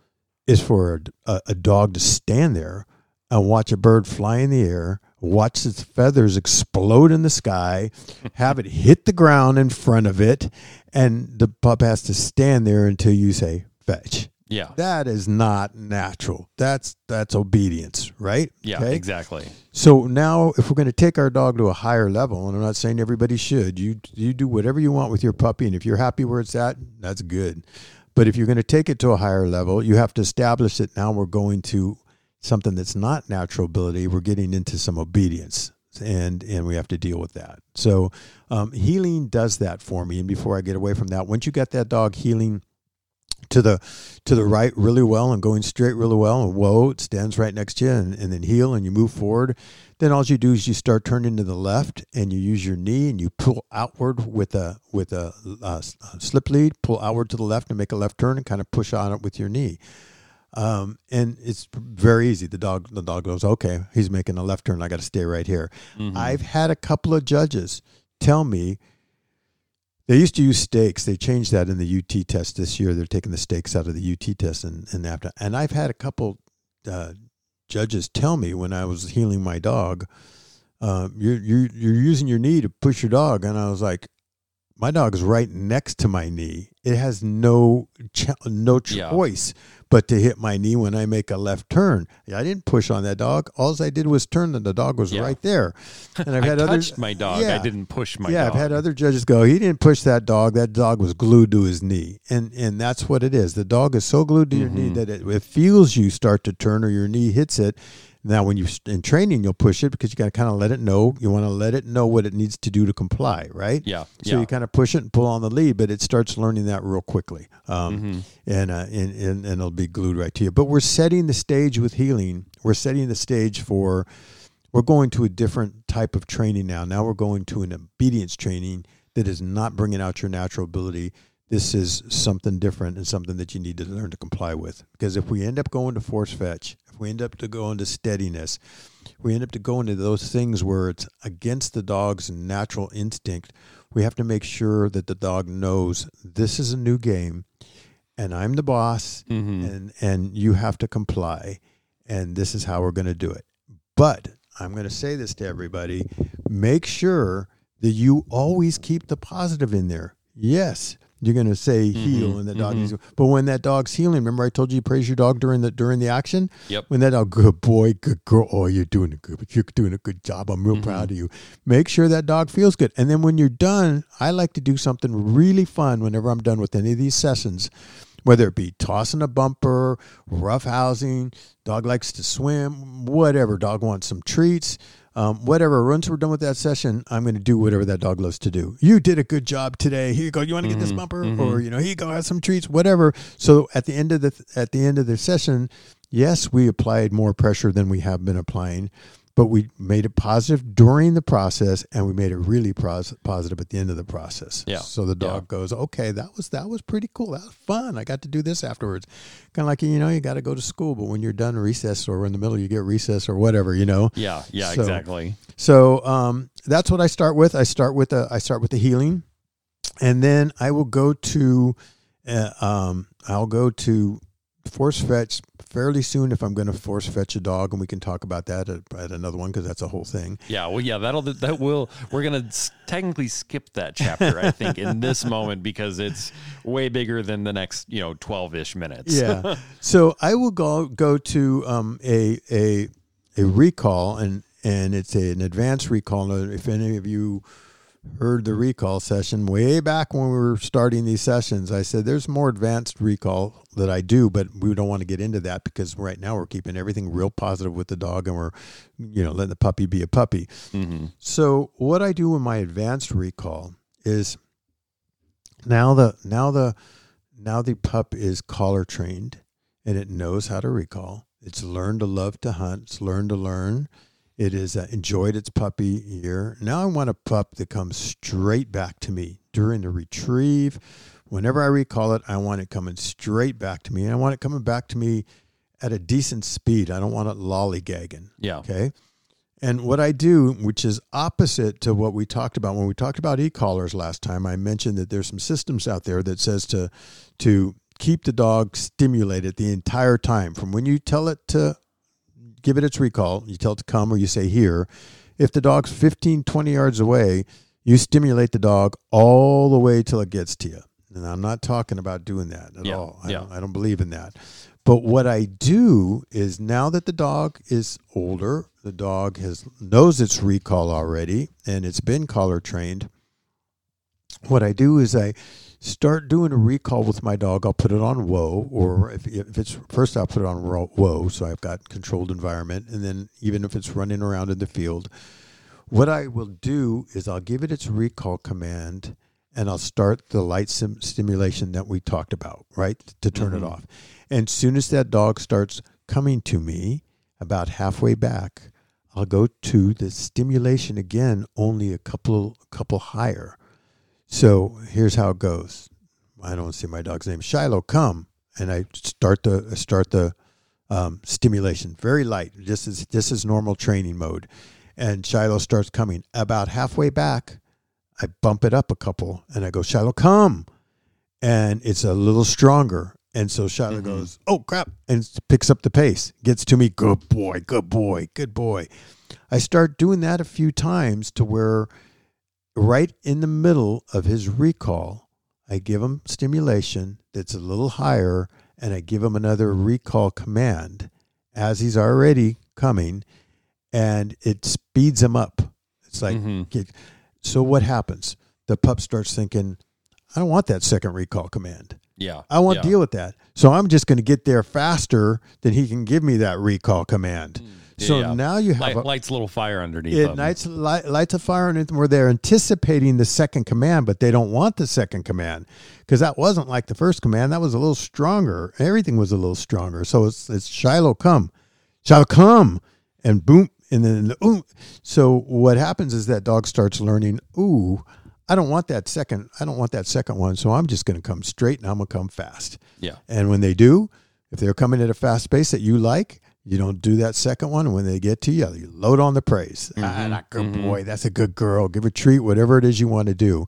is for a, a, dog to stand there and watch a bird fly in the air, watch its feathers explode in the sky, have it hit the ground in front of it, and the pup has to stand there until you say fetch. Yeah. That is not natural. That's that's obedience, right? Yeah, Okay? exactly. So now, if we're going to take our dog to a higher level, and I'm not saying everybody should, you you do whatever you want with your puppy, and if you're happy where it's at, that's good. But if you're going to take it to a higher level, you have to establish that now we're going to something that's not natural ability. We're getting into some obedience, and and we have to deal with that. So um, heeling does that for me. And before I get away from that, once you got that dog heeling to the to the right really well and going straight really well. And whoa it stands right next to you and, and then heel and you move forward. Then all you do is you start turning to the left and you use your knee and you pull outward with a with a, uh slip lead pull outward to the left and make a left turn and kind of push on it with your knee. Um, and it's very easy. The dog the dog goes okay he's making a left turn. I got to stay right here. Mhm. I've had a couple of judges tell me they used to use stakes. They changed that in the UT test this year. They're taking the stakes out of the UT test and, and after. And I've had a couple uh, judges tell me when I was heeling my dog, um, you're, you're you're using your knee to push your dog, and I was like, my dog is right next to my knee. It has no ch- no Yeah. choice but to hit my knee when I make a left turn. I didn't push on that dog. All I did was turn, and the dog was Yeah. right there. And I've had others. my dog. Yeah. I didn't push my yeah, dog. I've had other judges go. He didn't push that dog. That dog was glued to his knee, and and that's what it is. The dog is so glued to your mm-hmm. knee that it, it feels you start to turn or your knee hits it. Now, when you're in training, you'll push it because you got to kind of let it know. You want to let it know what it needs to do to comply, right? yeah. So yeah. you kind of push it and pull on the lead, but it starts learning that real quickly, um, Mhm. and, uh, and and and it'll be glued right to you. But we're setting the stage with heeling. We're setting the stage for. We're going to a different type of training now. Now we're going to an obedience training that is not bringing out your natural ability. This is something different and something that you need to learn to comply with. Because if we end up going to force fetch, we end up to go into steadiness, we end up to go into those things where it's against the dog's natural instinct. We have to make sure that the dog knows this is a new game, and I'm the boss, Mhm. and and you have to comply, and this is how we're going to do it. But I'm going to say this to everybody: make sure that you always keep the positive in there. Yes, you're going to say heel, Mhm, and the dog mhm. needs. But when that dog's heeling, remember I told you you praise your dog during the during the action. Yep. When that dog, good boy, good girl, oh, you're doing a good, you're doing a good job. I'm real Mhm. proud of you. Make sure that dog feels good, and then when you're done, I like to do something really fun. Whenever I'm done with any of these sessions, whether it be tossing a bumper, rough housing, dog likes to swim, whatever. Dog wants some treats. Um, whatever. Once we're done with that session, I'm going to do whatever that dog loves to do. You did a good job today. Here you go. You want to get this Mhm, bumper, mhm. or you know, here you go. Have some treats, whatever. So at the end of the at the end of the session, yes, we applied more pressure than we have been applying, but we made it positive during the process, and we made it really pros- positive at the end of the process. Yeah. So the dog Yeah. goes, okay, that was that was pretty cool. That was fun. I got to do this afterwards. Kind of like you know, you got to go to school, but when you're done recess or in the middle, you get recess or whatever. You know. Yeah. Yeah. So- exactly. So um, that's what I start with. I start with the I start with the heeling, and then I will go to uh, um, I'll go to force fetch fairly soon if I'm going to force fetch a dog, and we can talk about that at, at another one because that's a whole thing. Yeah, well, yeah, that'll that will. We're gonna technically skip that chapter, I think, in this moment because it's way bigger than the next, you know, twelve ish minutes. Yeah. so I will go go to um, a a a recall, and and it's a, an advanced recall. If any of you heard the recall session way back when we were starting these sessions, I said there's more advanced recall that I do, but we don't want to get into that because right now we're keeping everything real positive with the dog, and we're you know letting the puppy be a puppy. hmm So what I do in my advanced recall is now the now the now the pup is collar trained and it knows how to recall. It's learned to love to hunt. It's learned to learn. It has uh, enjoyed its puppy year. Now I want a pup that comes straight back to me during the retrieve. Whenever I recall it, I want it coming straight back to me. And I want it coming back to me at a decent speed. I don't want it lollygagging. Yeah. Okay. And what I do, which is opposite to what we talked about when we talked about e-collars last time, I mentioned that there's some systems out there that says to to keep the dog stimulated the entire time from when you tell it to give it its recall, you tell it to come or you say here. If the dog's 15, 20 yards away, you stimulate the dog all the way till it gets to you. And I'm not talking about doing that at Yeah, all. I, yeah. don't, I don't believe in that. But what I do is now that the dog is older, the dog has knows its recall already and it's been collar trained. What I do is I start doing a recall with my dog. I'll put it on whoa, or if, if it's first, I'll put it on whoa, so I've got controlled environment. And then even if it's running around in the field, what I will do is I'll give it its recall command and I'll start the light sim- stimulation that we talked about, right? To turn Mhm. it off. And as soon as that dog starts coming to me, about halfway back, I'll go to the stimulation again, only a couple couple higher. So here's how it goes. I don't see my dog's name. Shiloh, come, and I start the start the um, stimulation very light. This is this is normal training mode, and Shiloh starts coming. About halfway back, I bump it up a couple, and I go, Shiloh, come, and it's a little stronger. And so Shiloh Mhm. goes, oh crap, and picks up the pace, gets to me, good boy, good boy, good boy. I start doing that a few times to where right in the middle of his recall, I give him stimulation that's a little higher, and I give him another recall command as he's already coming, and it speeds him up. It's like, Mhm. So what happens? The pup starts thinking, I don't want that second recall command. Yeah. I want yeah. deal with that. So I'm just going to get there faster than he can give me that recall command. Yeah, so yeah. now you have Light, a, lights a little fire underneath it them. lights, light, lights a fire underneath them where they're anticipating the second command, but they don't want the second command because that wasn't like the first command. That was a little stronger. Everything was a little stronger. So it's, it's Shiloh, come. Shiloh, come. And boom. And then, the ooh. So what happens is that dog starts learning, ooh, I don't want that second. I don't want that second one. So I'm just going to come straight and I'm going to come fast. Yeah. And when they do, if they're coming at a fast pace that you like, you don't do that second one. And when they get to you, you load on the praise. Ah, Mhm, that good mhm. boy. That's a good girl. Give a treat, whatever it is you want to do.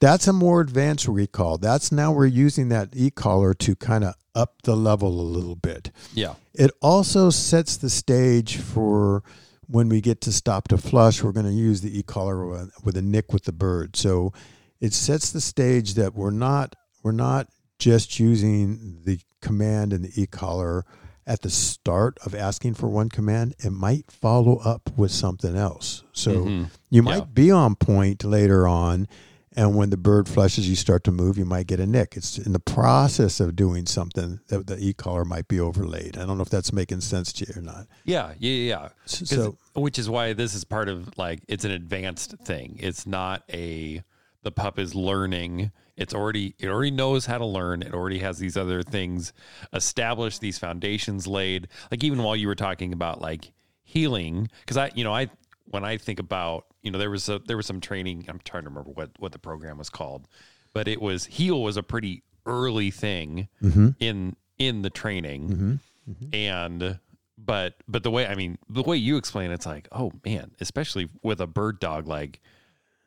That's a more advanced recall. That's now we're using that e-collar to kind of up the level a little bit. Yeah. It also sets the stage for when we get to stop to flush. We're going to use the e-collar with, a nick with the bird. So it sets the stage that we're not we're not just using the command and the e-collar at the start of asking for one command. It might follow up with something else. So Mhm. you Yeah. might be on point later on. And when the bird flushes, you start to move, you might get a nick. It's in the process of doing something that the e-collar might be overlaid. I don't know if that's making sense to you or not. Yeah. Yeah. Yeah. So which is why this is part of like it's an advanced thing. It's not a the pup is learning. It's already it already knows how to learn. It already has these other things established, these foundations laid. Like even while you were talking about like healing, because I you know I when I think about you know there was a there was some training. I'm trying to remember what what the program was called, but it was heel was a pretty early thing Mhm. in in the training Mhm. and but but the way i mean the way you explain it, it's like oh man especially with a bird dog like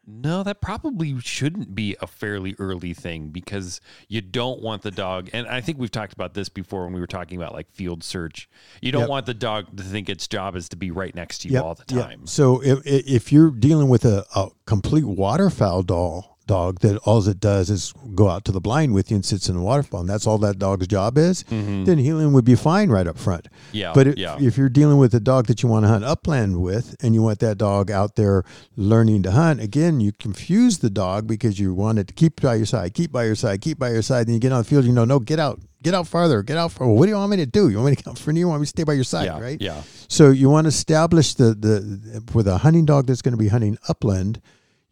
no that probably shouldn't be a fairly early thing because you don't want the dog and i think we've talked about this before when we were talking about like field search you don't Yep. want the dog to think its job is to be right next to you Yep, all the yep. time So if if you're dealing with a, a complete waterfowl dog, dog that all it does is go out to the blind with you and sits in the waterfowl and that's all that dog's job is, then heeling would be fine right up front. Mm-hmm. yeah But if, yeah if you're dealing with a dog that you want to hunt upland with, and you want that dog out there learning to hunt, again, you confuse the dog because you want it to keep by your side, keep by your side, keep by your side. Then you get on the field, you know, no, get out, get out farther, get out. Far. What do you want me to do? You want me to come for you? You want me to stay by your side, yeah right? yeah So you want to establish the the with a hunting dog that's going to be hunting upland,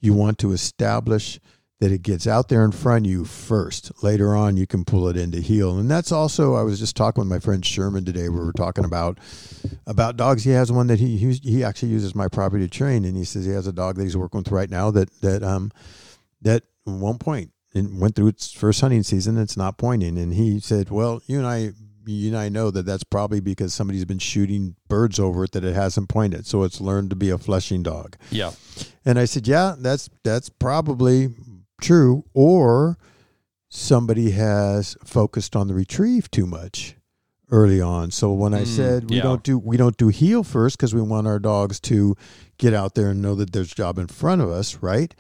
you want to establish that it gets out there in front of you first. Later on, you can pull it into heel, and that's also. I was just talking with my friend Sherman today. We were talking about about dogs. He has one that he he, he actually uses my property to train, and he says he has a dog that he's working with right now that that um that won't point and went through its first hunting season. It's not pointing, and he said, "Well, you and I." you and I know that that's probably because somebody's been shooting birds over it that it hasn't pointed, so it's learned to be a flushing dog. Yeah. And I said, yeah, that's that's probably true, or somebody has focused on the retrieve too much early on. So when I Mm, said we yeah. don't do we don't do heel first because we want our dogs to get out there and know that there's a job in front of us, right?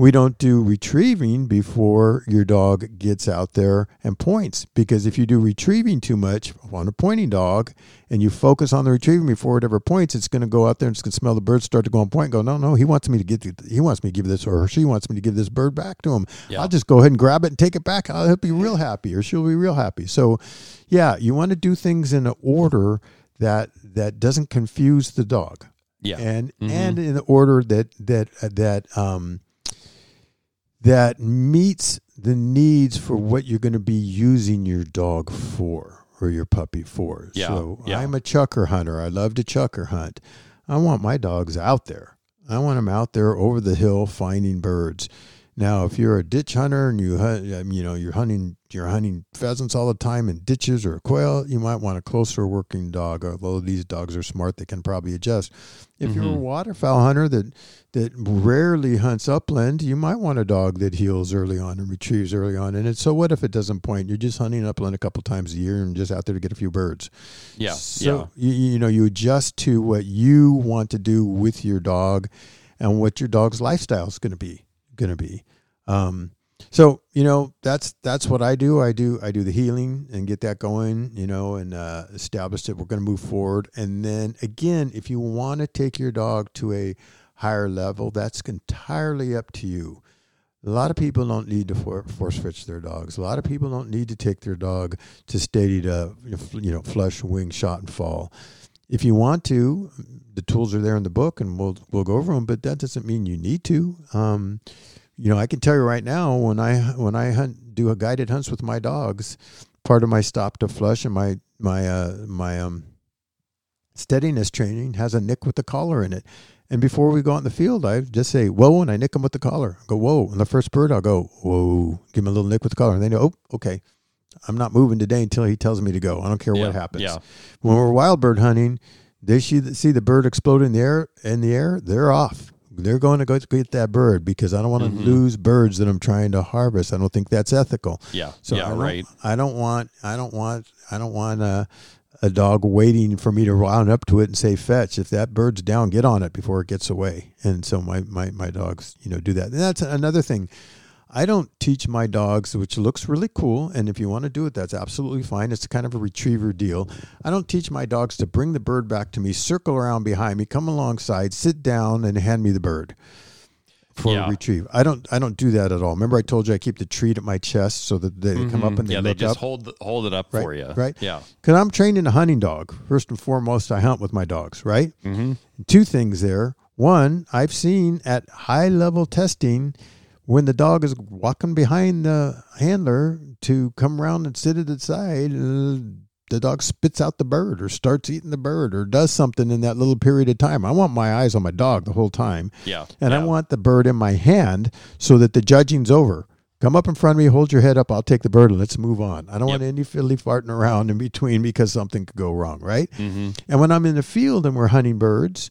We don't do retrieving before your dog gets out there and points because if you do retrieving too much on a pointing dog and you focus on the retrieving before it ever points, it's going to go out there and it's going to smell the bird, start to go on point, and go, no, no, he wants me to get, the, he wants me to give this or she wants me to give this bird back to him. Yeah. I'll just go ahead and grab it and take it back. I'll he'll be real happy or she'll be real happy. So, yeah, you want to do things in an order that that doesn't confuse the dog Yeah. and Mhm. and in the order that that that um that meets the needs for what you're going to be using your dog for or your puppy for. Yeah, So yeah. I'm a chukar hunter. I love to chukar hunt. I want my dogs out there. I want them out there over the hill finding birds. Now, if you're a ditch hunter and you hunt, you know you're hunting you're hunting pheasants all the time in ditches or quail, you might want a closer working dog. Although these dogs are smart, they can probably adjust. If you're a Mhm. waterfowl hunter that that rarely hunts upland, you might want a dog that heels early on and retrieves early on. And it's so what if it doesn't point? You're just hunting upland a couple times a year and just out there to get a few birds. Yeah. So you, you know you adjust to what you want to do with your dog, and what your dog's lifestyle is going to be going to be. Um, so you know that's that's what I do. I do I do the heeling and get that going. You know, and uh, establish that we're going to move forward. And then again, if you want to take your dog to a higher level, that's entirely up to you. A lot of people don't need to for, force fetch their dogs. A lot of people don't need to take their dog to steady to you know flush, wing, shot, and fall. If you want to, the tools are there in the book, and we'll we'll go over them. But that doesn't mean you need to. Um, you know, I can tell you right now when I when I hunt do a guided hunts with my dogs, part of my stop to flush and my my uh, my um steadiness training has a nick with the collar in it. And before we go out in the field, I just say whoa, and I nick them with the collar. Go whoa, and the first bird I'll go whoa, give him a little nick with the collar, and they know oh okay, I'm not moving today until he tells me to go. I don't care Yeah, what happens. yeah. When we're wild bird hunting, they see the, see the bird explode in the air. In the air, they're off. They're going to go get that bird because I don't want to Mhm. lose birds that I'm trying to harvest. I don't think that's ethical. Yeah. So I yeah. don't, Right. I don't want. I don't want. I don't want a, a dog waiting for me to round up to it and say fetch. If that bird's down, get on it before it gets away. And so my my my dogs, you know, do that. And that's another thing. I don't teach my dogs, which looks really cool. And if you want to do it, that's absolutely fine. It's kind of a retriever deal. I don't teach my dogs to bring the bird back to me, circle around behind me, come alongside, sit down, and hand me the bird for Yeah. a retrieve. I don't. I don't do that at all. Remember, I told you I keep the treat at my chest so that they come up Mhm. and they yeah, they just up. hold hold it up Right, for you. right. Yeah. Because I'm trained in a hunting dog. First and foremost, I hunt with my dogs. Right Mm-hmm. two things there. One, I've seen at high level testing when the dog is walking behind the handler to come around and sit at the side, the dog spits out the bird or starts eating the bird or does something in that little period of time. I want my eyes on my dog the whole time. Yeah. And yeah. I want the bird in my hand so that the judging's over. Come up in front of me, hold your head up. I'll take the bird and let's move on. I don't Yep. want any fiddly farting around in between because something could go wrong, right? Mhm. And when I'm in the field and we're hunting birds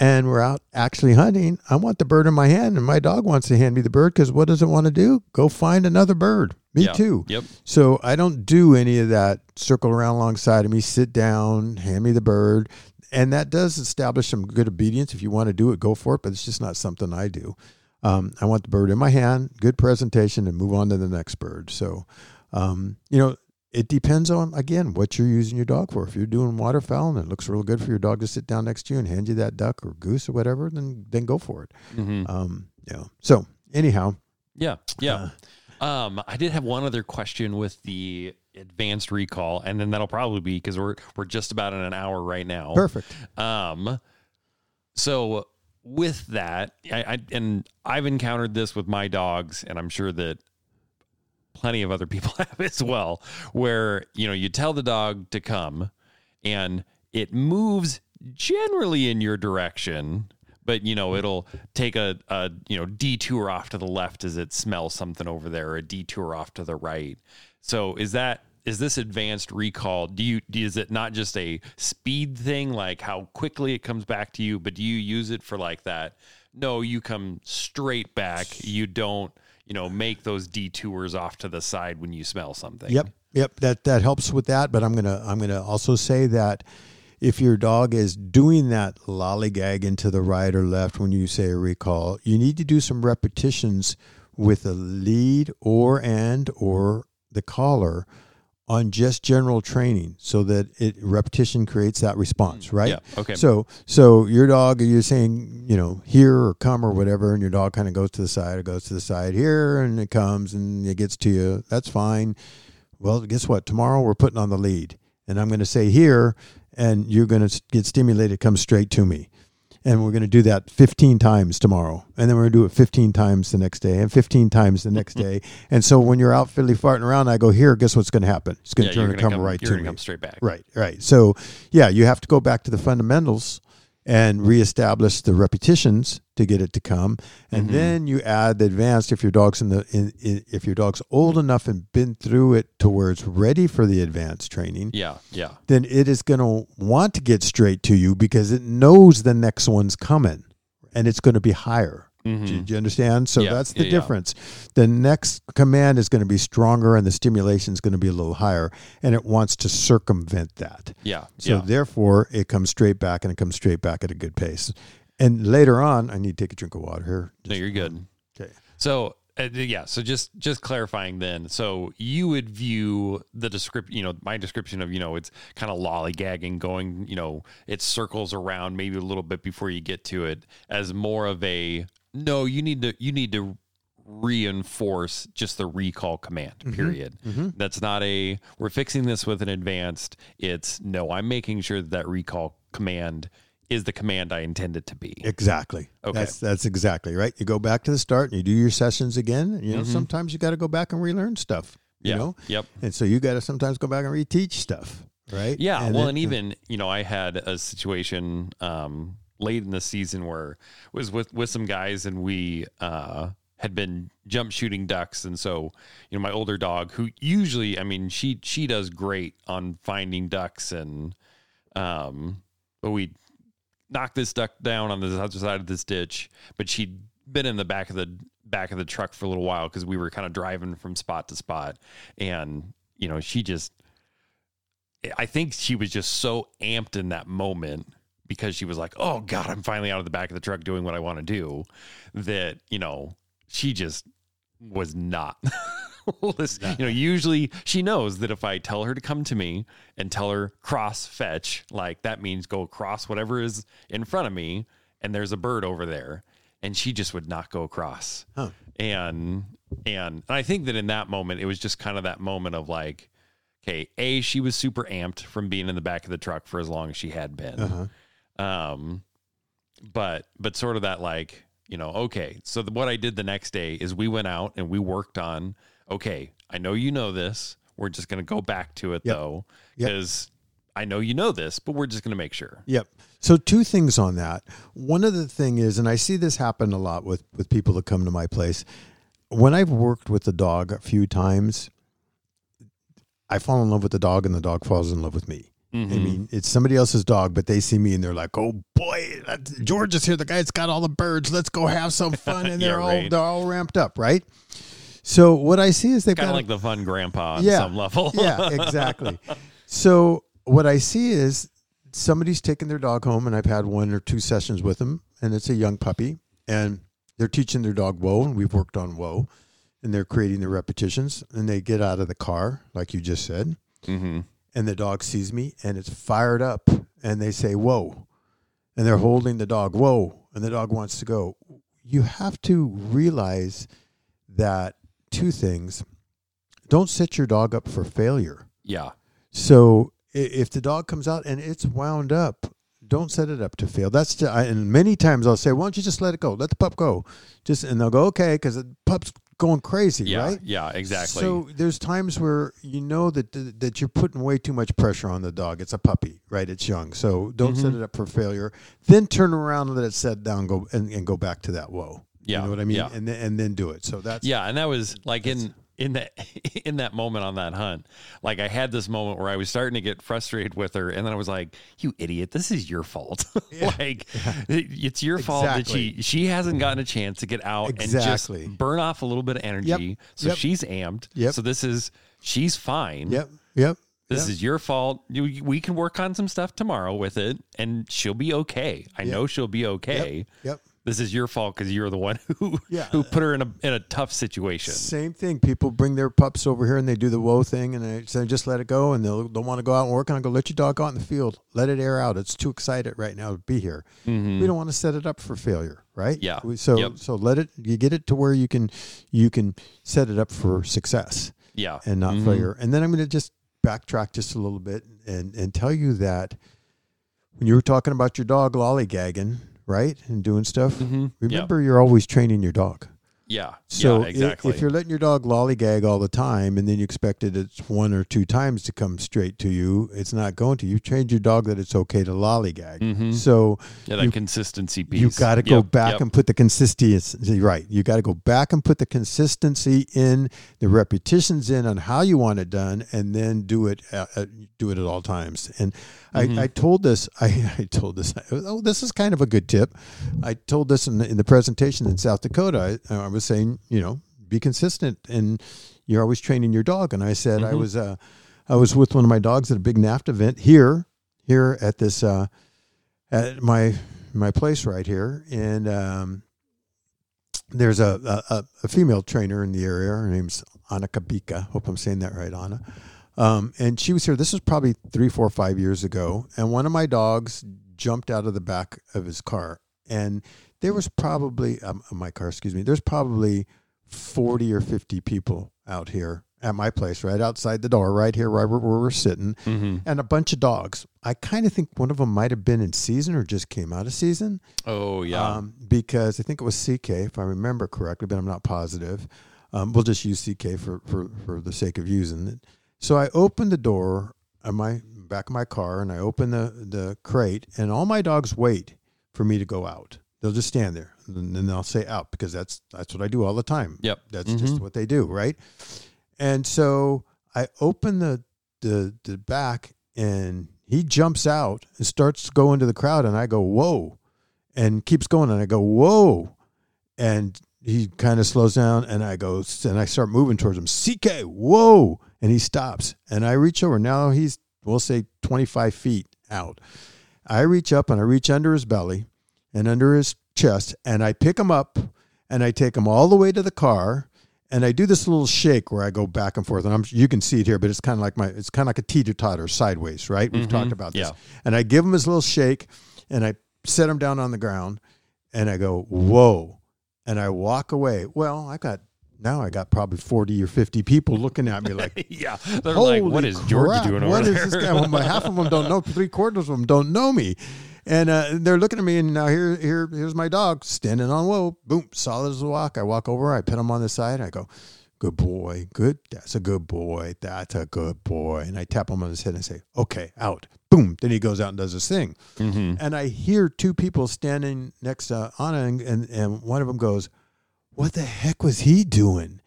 and we're out actually hunting, I want the bird in my hand and my dog wants to hand me the bird because what does it want to do? Go find another bird. Me Yeah. too. Yep. So I don't do any of that circle around alongside of me, sit down, hand me the bird. And that does establish some good obedience. If you want to do it, go for it, but it's just not something I do. Um, I want the bird in my hand, good presentation, and move on to the next bird. So, um, you know, it depends on again what you're using your dog for. If you're doing waterfowl and it looks real good for your dog to sit down next to you and hand you that duck or goose or whatever, then then go for it. Mhm. Um, know. So anyhow, Yeah. Yeah. Uh, Um, I did have one other question with the advanced recall, and then that'll probably be because we're we're just about in an hour right now. perfect. Um, so with that, I, I and I've encountered this with my dogs, and I'm sure that plenty of other people have as well, where you know you tell the dog to come, and it moves generally in your direction. But you know it'll take a, a you know detour off to the left as it smells something over there, or a detour off to the right. So is that is this advanced recall? Do you is it not just a speed thing, like how quickly it comes back to you, but do you use it for like that? No, you come straight back. You don't, you know, make those detours off to the side when you smell something. Yep, yep. That that helps with that. But I'm gonna I'm gonna also say that if your dog is doing that lollygag into the right or left when you say a recall, you need to do some repetitions with a lead or and or the collar on just general training so that it repetition creates that response mm, right Yeah, okay. so so your dog you're saying you know here or come or whatever and your dog kind of goes to the side or goes to the side here and it comes and it gets to you. That's fine. Well guess what? Tomorrow we're putting on the lead and i'm going to say here and you're going to get stimulated come straight to me and we're going to do that 15 times tomorrow. And then we're going to do it 15 times the next day and 15 times the next day. And so when you're out fiddly farting around i go here guess what's going to happen? It's going Yeah, to turn and gonna come, right to me. come straight back. right right. So yeah you have to go back to the fundamentals and reestablish the repetitions to get it to come and Mm-hmm. then you add the advanced if your dog's in the in, in, if your dog's old enough and been through it to where it's ready for the advanced training Yeah, yeah, then it is going to want to get straight to you because it knows the next one's coming and it's going to be higher. Mhm. Do, do you understand? So Yeah, that's the yeah, yeah. difference. The next command is going to be stronger and the stimulation is going to be a little higher and it wants to circumvent that. yeah, So yeah. therefore, it comes straight back and it comes straight back at a good pace. And later on, I need to take a drink of water here. no, you're good. Okay. So uh, yeah, so just just clarifying then. So you would view the description, you know, my description of you know it's kind of lollygagging, going, you know, it circles around maybe a little bit before you get to it, as more of a no. You need to you need to reinforce just the recall command. Period. That's not a we're fixing this with an advanced. It's no. I'm making sure that that recall command is the command I intend it to be. Exactly. Okay. That's that's exactly right. You go back to the start and you do your sessions again. You know, sometimes you got to go back and relearn stuff. You Mm-hmm. Yeah. know, Yep. and so you got to sometimes go back and reteach stuff. Right. Yeah, well, then- and even you know, I had a situation um, late in the season where was with with some guys, and we uh, had been jump shooting ducks, and so you know, my older dog, who usually, I mean, she she does great on finding ducks, and um, but we knocked this duck down on the other side of this ditch, but she'd been in the back of the back of the truck for a little while because we were kind of driving from spot to spot, and you know, she just I think she was just so amped in that moment because she was like, "Oh God, I'm finally out of the back of the truck doing what I want to do." That you know, she just was not. This- you know, usually she knows that if I tell her to come to me and tell her cross fetch, like that means go across whatever is in front of me, and there's a bird over there, and she just would not go across. Huh. And and I think that in that moment, it was just kind of that moment of like, okay, a she was super amped from being in the back of the truck for as long as she had been, Uh-huh. Um, but but sort of that like you know okay. So the, what I did the next day is we went out and we worked on okay. I know you know this. We're just going to go back to it Yep. though Yep. because I know you know this, but we're just going to make sure. Yep. So two things on that. One of the thing is, and I see this happen a lot with with people that come to my place. When I've worked with the dog a few times, I fall in love with the dog, and the dog falls in love with me. I Mhm. mean, it's somebody else's dog, but they see me and they're like, "Oh boy, George is here. The guy's got all the birds. Let's go have some fun." And Yeah, they're all right. they're all ramped up, right? So what I see is they've kind got of a- like the fun grandpa on Yeah. some level. yeah, exactly. So what I see is somebody's taking their dog home, and I've had one or two sessions with them, and it's a young puppy, and they're teaching their dog whoa, and we've worked on whoa, and they're creating the repetitions, and they get out of the car, like you just said, hmm and the dog sees me, and it's fired up, and they say whoa, and they're holding the dog whoa, and the dog wants to go. You have to realize that two things. Don't set your dog up for failure. Yeah. So if the dog comes out and it's wound up, don't set it up to fail. That's to, I, and many times I'll say, "Why don't you just let it go? Let the pup go." Just and they'll go, "Okay," because the pup's going crazy, Yeah. right? Yeah. Exactly. So there's times where you know that that you're putting way too much pressure on the dog. It's a puppy, right? It's young, so don't set Mhm. it up for failure. Then turn around and let it set down, go and, and go back to that whoa. Yeah, you know what I mean, yeah. and then and then do it. So that's Yeah, and that was like in in that in that moment on that hunt, like I had this moment where I was starting to get frustrated with her, and then I was like, "You idiot! This is your fault. like it's your fault that she she hasn't gotten a chance to get out Exactly. and just burn off a little bit of energy. So Yep. she's amped. Yep. So this is she's fine. Yep. Yep. This yep. is your fault. You, we can work on some stuff tomorrow with it, and she'll be okay. I know she'll be okay. Yep. This is your fault because you're the one who Yeah. who put her in a in a tough situation. Same thing. People bring their pups over here and they do the whoa thing and they say just let it go and they'll they'll want to go out and work and I go let your dog go out in the field. Let it air out. It's too excited right now to be here. We don't want to set it up for failure, right? Yeah. We- So Yep. so let it you get it to where you can you can set it up for success Yeah, and not Mhm. failure. And then I'm going to just backtrack just a little bit and and tell you that when you were talking about your dog lollygagging, right, and doing stuff, Mhm. Yeah. remember you're always training your dog. Yeah, So yeah, exactly. if you're letting your dog lollygag all the time and then you expect it it's one or two times to come straight to you, it's not going to. You trained your dog that it's okay to lollygag. Mhm. So yeah, that you- consistency piece. you got to go Yep, back yep. and put the consistency right. You got to go back and put the consistency in, the repetitions in on how you want it done, and then do it. Uh, uh, do it at all times. And Mhm. I, I told this. I, I told this. Oh, this is kind of a good tip. I told this in the, in the presentation in South Dakota. I, I was saying, you know, be consistent, and you're always training your dog. And I said I Mhm. was. Uh, I was with one of my dogs at a big NAVHDA event here, here at this. Uh, at my my place right here, and um, there's a, a a female trainer in the area. Her name's Anna Kabika. Hope I'm saying that right, Anna. Um, and she was here. This was probably three, four, five years ago. And one of my dogs jumped out of the back of his car, and there was probably um, my car. Excuse me. There's probably forty or fifty people out here at my place, right outside the door, right here, right where we're sitting Mhm. and a bunch of dogs. I kind of think one of them might have been in season or just came out of season. Oh yeah. Um, because I think it was CK, if I remember correctly, but I'm not positive. Um, we'll just use CK for, for, for the sake of using it. So I opened the door on my back of my car and I open the, the crate, and all my dogs wait for me to go out. They'll just stand there and then they'll say out because that's that's what I do all the time. Yep. That's just Mhm. what they do, right? And so I open the the the back and he jumps out and starts to go into the crowd and I go, Whoa and keeps going and I go, Whoa and he kind of slows down and I go and I start moving towards him. CK, whoa. And he stops. And I reach over. Now he's we'll say twenty five feet out. I reach up and I reach under his belly and under his chest and I pick him up and I take him all the way to the car and I do this little shake where I go back and forth and I'm you can see it here but it's kind of like my it's kind of like a teeter totter sideways right we've Mhm. talked about this Yeah. and I give him his little shake and I set him down on the ground and I go whoa and I walk away well I got now I got probably 40 or 50 people looking at me like yeah. They're like, what is George doing over What there? is this guy? Well, half of them don't know. Three quarters of them don't know me, and uh, they're looking at me. And now here, here, here's my dog standing on whoa, boom, solid as a rock. I walk over, I pet him on the side. and I go, "Good boy, good. That's a good boy. That's a good boy." And I tap him on his head and say, "Okay, out." Boom. Then he goes out and does his thing. Mhm. And I hear two people standing next to Anna, and, and, and one of them goes, What the heck was he doing?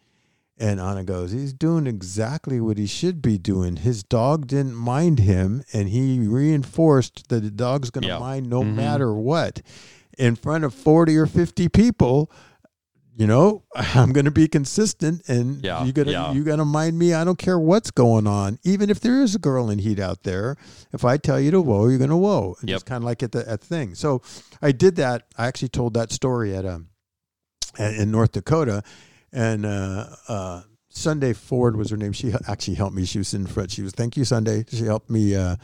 And Anna goes, He's doing exactly what he should be doing. His dog didn't mind him, and he reinforced that the dog's going to Yeah. mind no Mhm. matter what. In front of 40 or 50 people, you know, I'm going to be consistent, and Yeah, you gotta yeah. you gotta mind me. I don't care what's going on, even if there is a girl in heat out there. If I tell you to whoa, you're going to whoa. And Yep. Just kind of like at the at the thing. So I did that. I actually told that story at um at- in North Dakota, and uh, uh, Sunday Ford was her name. She actually helped me. She was in front. She was thank you Sunday. She helped me uh,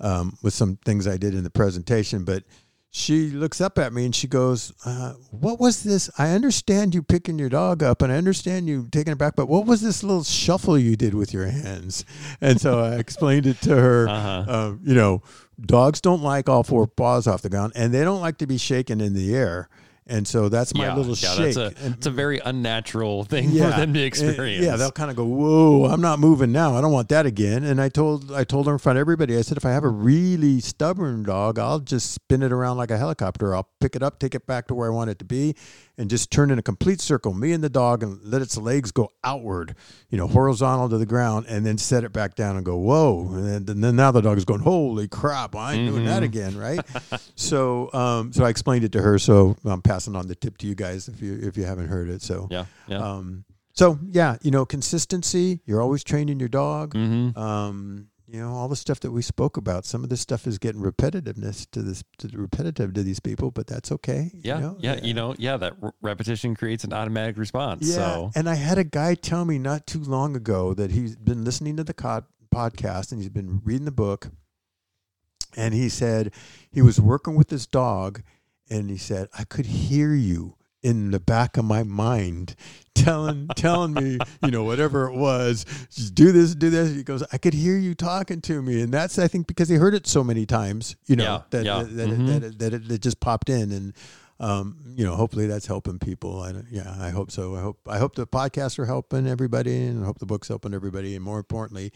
um, with some things I did in the presentation, but. She looks up at me and she goes, uh, "What was this? I understand you picking your dog up, and I understand you taking it back, but what was this little shuffle you did with your hands?" And so I explained it to her. Uh-huh. Um, you know, dogs don't like all four paws off the ground, and they don't like to be shaken in the air. And so that's my yeah, little yeah, shake. That's a, And- it's a very unnatural thing for them to experience. Yeah, they'll kind of go, "Whoa, I'm not moving now. I don't want that again." And I told I told her in front of everybody. I said, "If I have a really stubborn dog, I'll just spin it around like a helicopter. I'll pick it up, take it back to where I want it to be, and just turn in a complete circle, me and the dog, and let its legs go outward, you know, horizontal to the ground, and then set it back down and go, whoa. And then, and then now the dog is going, holy crap, I ain't doing that again, right? so, um, so I explained it to her. So I'm passing on the tip to you guys if you if you haven't heard it. So Yeah. Yeah. um, so yeah, you know, consistency. You're always training your dog. mm-hmm. Um, you know, all the stuff that we spoke about. Some of this stuff is getting repetitiveness to this, to repetitive to these people, but that's okay. you Yeah, know? yeah, you know, yeah. That r- repetition creates an automatic response. Yeah. So And I had a guy tell me not too long ago that he's been listening to the co- podcast and he's been reading the book. And he said he was working with his dog and he said, I could hear you in the back of my mind telling telling me, you know, whatever it was, just do this, do this. He goes, I could hear you talking to me. And that's I think because he heard it so many times, you know, Yeah, that yeah. that, that, Mhm. it, that, it, that it, just popped in and um, you know, hopefully that's helping people. I, don't- yeah, I hope so. I hope I hope the podcasts are helping everybody, and I hope the book's helping everybody, and more importantly,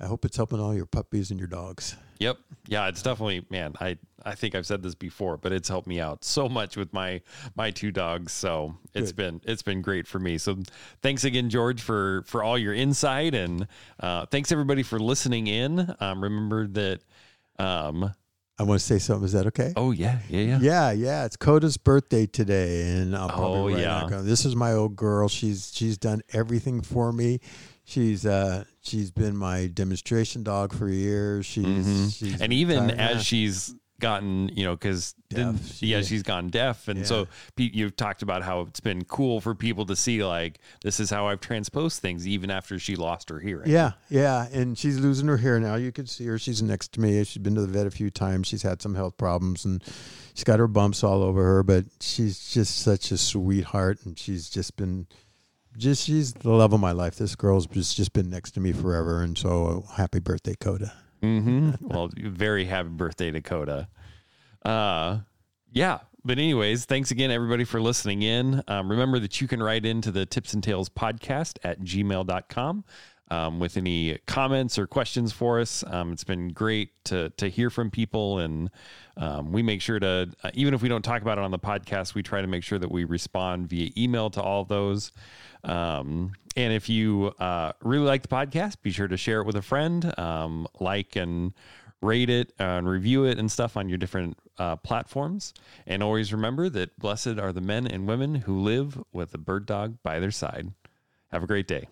I hope it's helping all your puppies and your dogs. Yep. Yeah, it's definitely man, I I think I've said this before, but it's helped me out so much with my my two dogs. So it's Good. been it's been great for me. So thanks again, George, for for all your insight and uh thanks everybody for listening in. Um remember that um I want to say something. Is that okay? oh yeah, yeah, yeah. Yeah, yeah. It's Coda's birthday today, and I'll probably Oh, yeah. This is my old girl. She's she's done everything for me. She's uh she's been my demonstration dog for years. She's, Mhm. she's and even retired now. as she's gotten you know because yeah. she's gone deaf and Yeah. so you've talked about how it's been cool for people to see like this is how i've transposed things even after she lost her hearing Yeah, yeah, and she's losing her hair now. You can see her; she's next to me. She's been to the vet a few times. She's had some health problems, and she's got her bumps all over her. But she's just such a sweetheart, and she's just been, just she's the love of my life. This girl's just just been next to me forever, and so happy birthday, Coda. hmm well very happy birthday dakota uh yeah but anyways thanks again everybody for listening in. Um, remember that you can write into the tips and tales podcast at gmail.com um, with any comments or questions for us. Um, it's been great to to hear from people and um, we make sure to uh, even if we don't talk about it on the podcast we try to make sure that we respond via email to all those um, and if you uh, really like the podcast, be sure to share it with a friend, um, like and rate it and review it and stuff on your different uh, platforms. And always remember that blessed are the men and women who live with a bird dog by their side. Have a great day.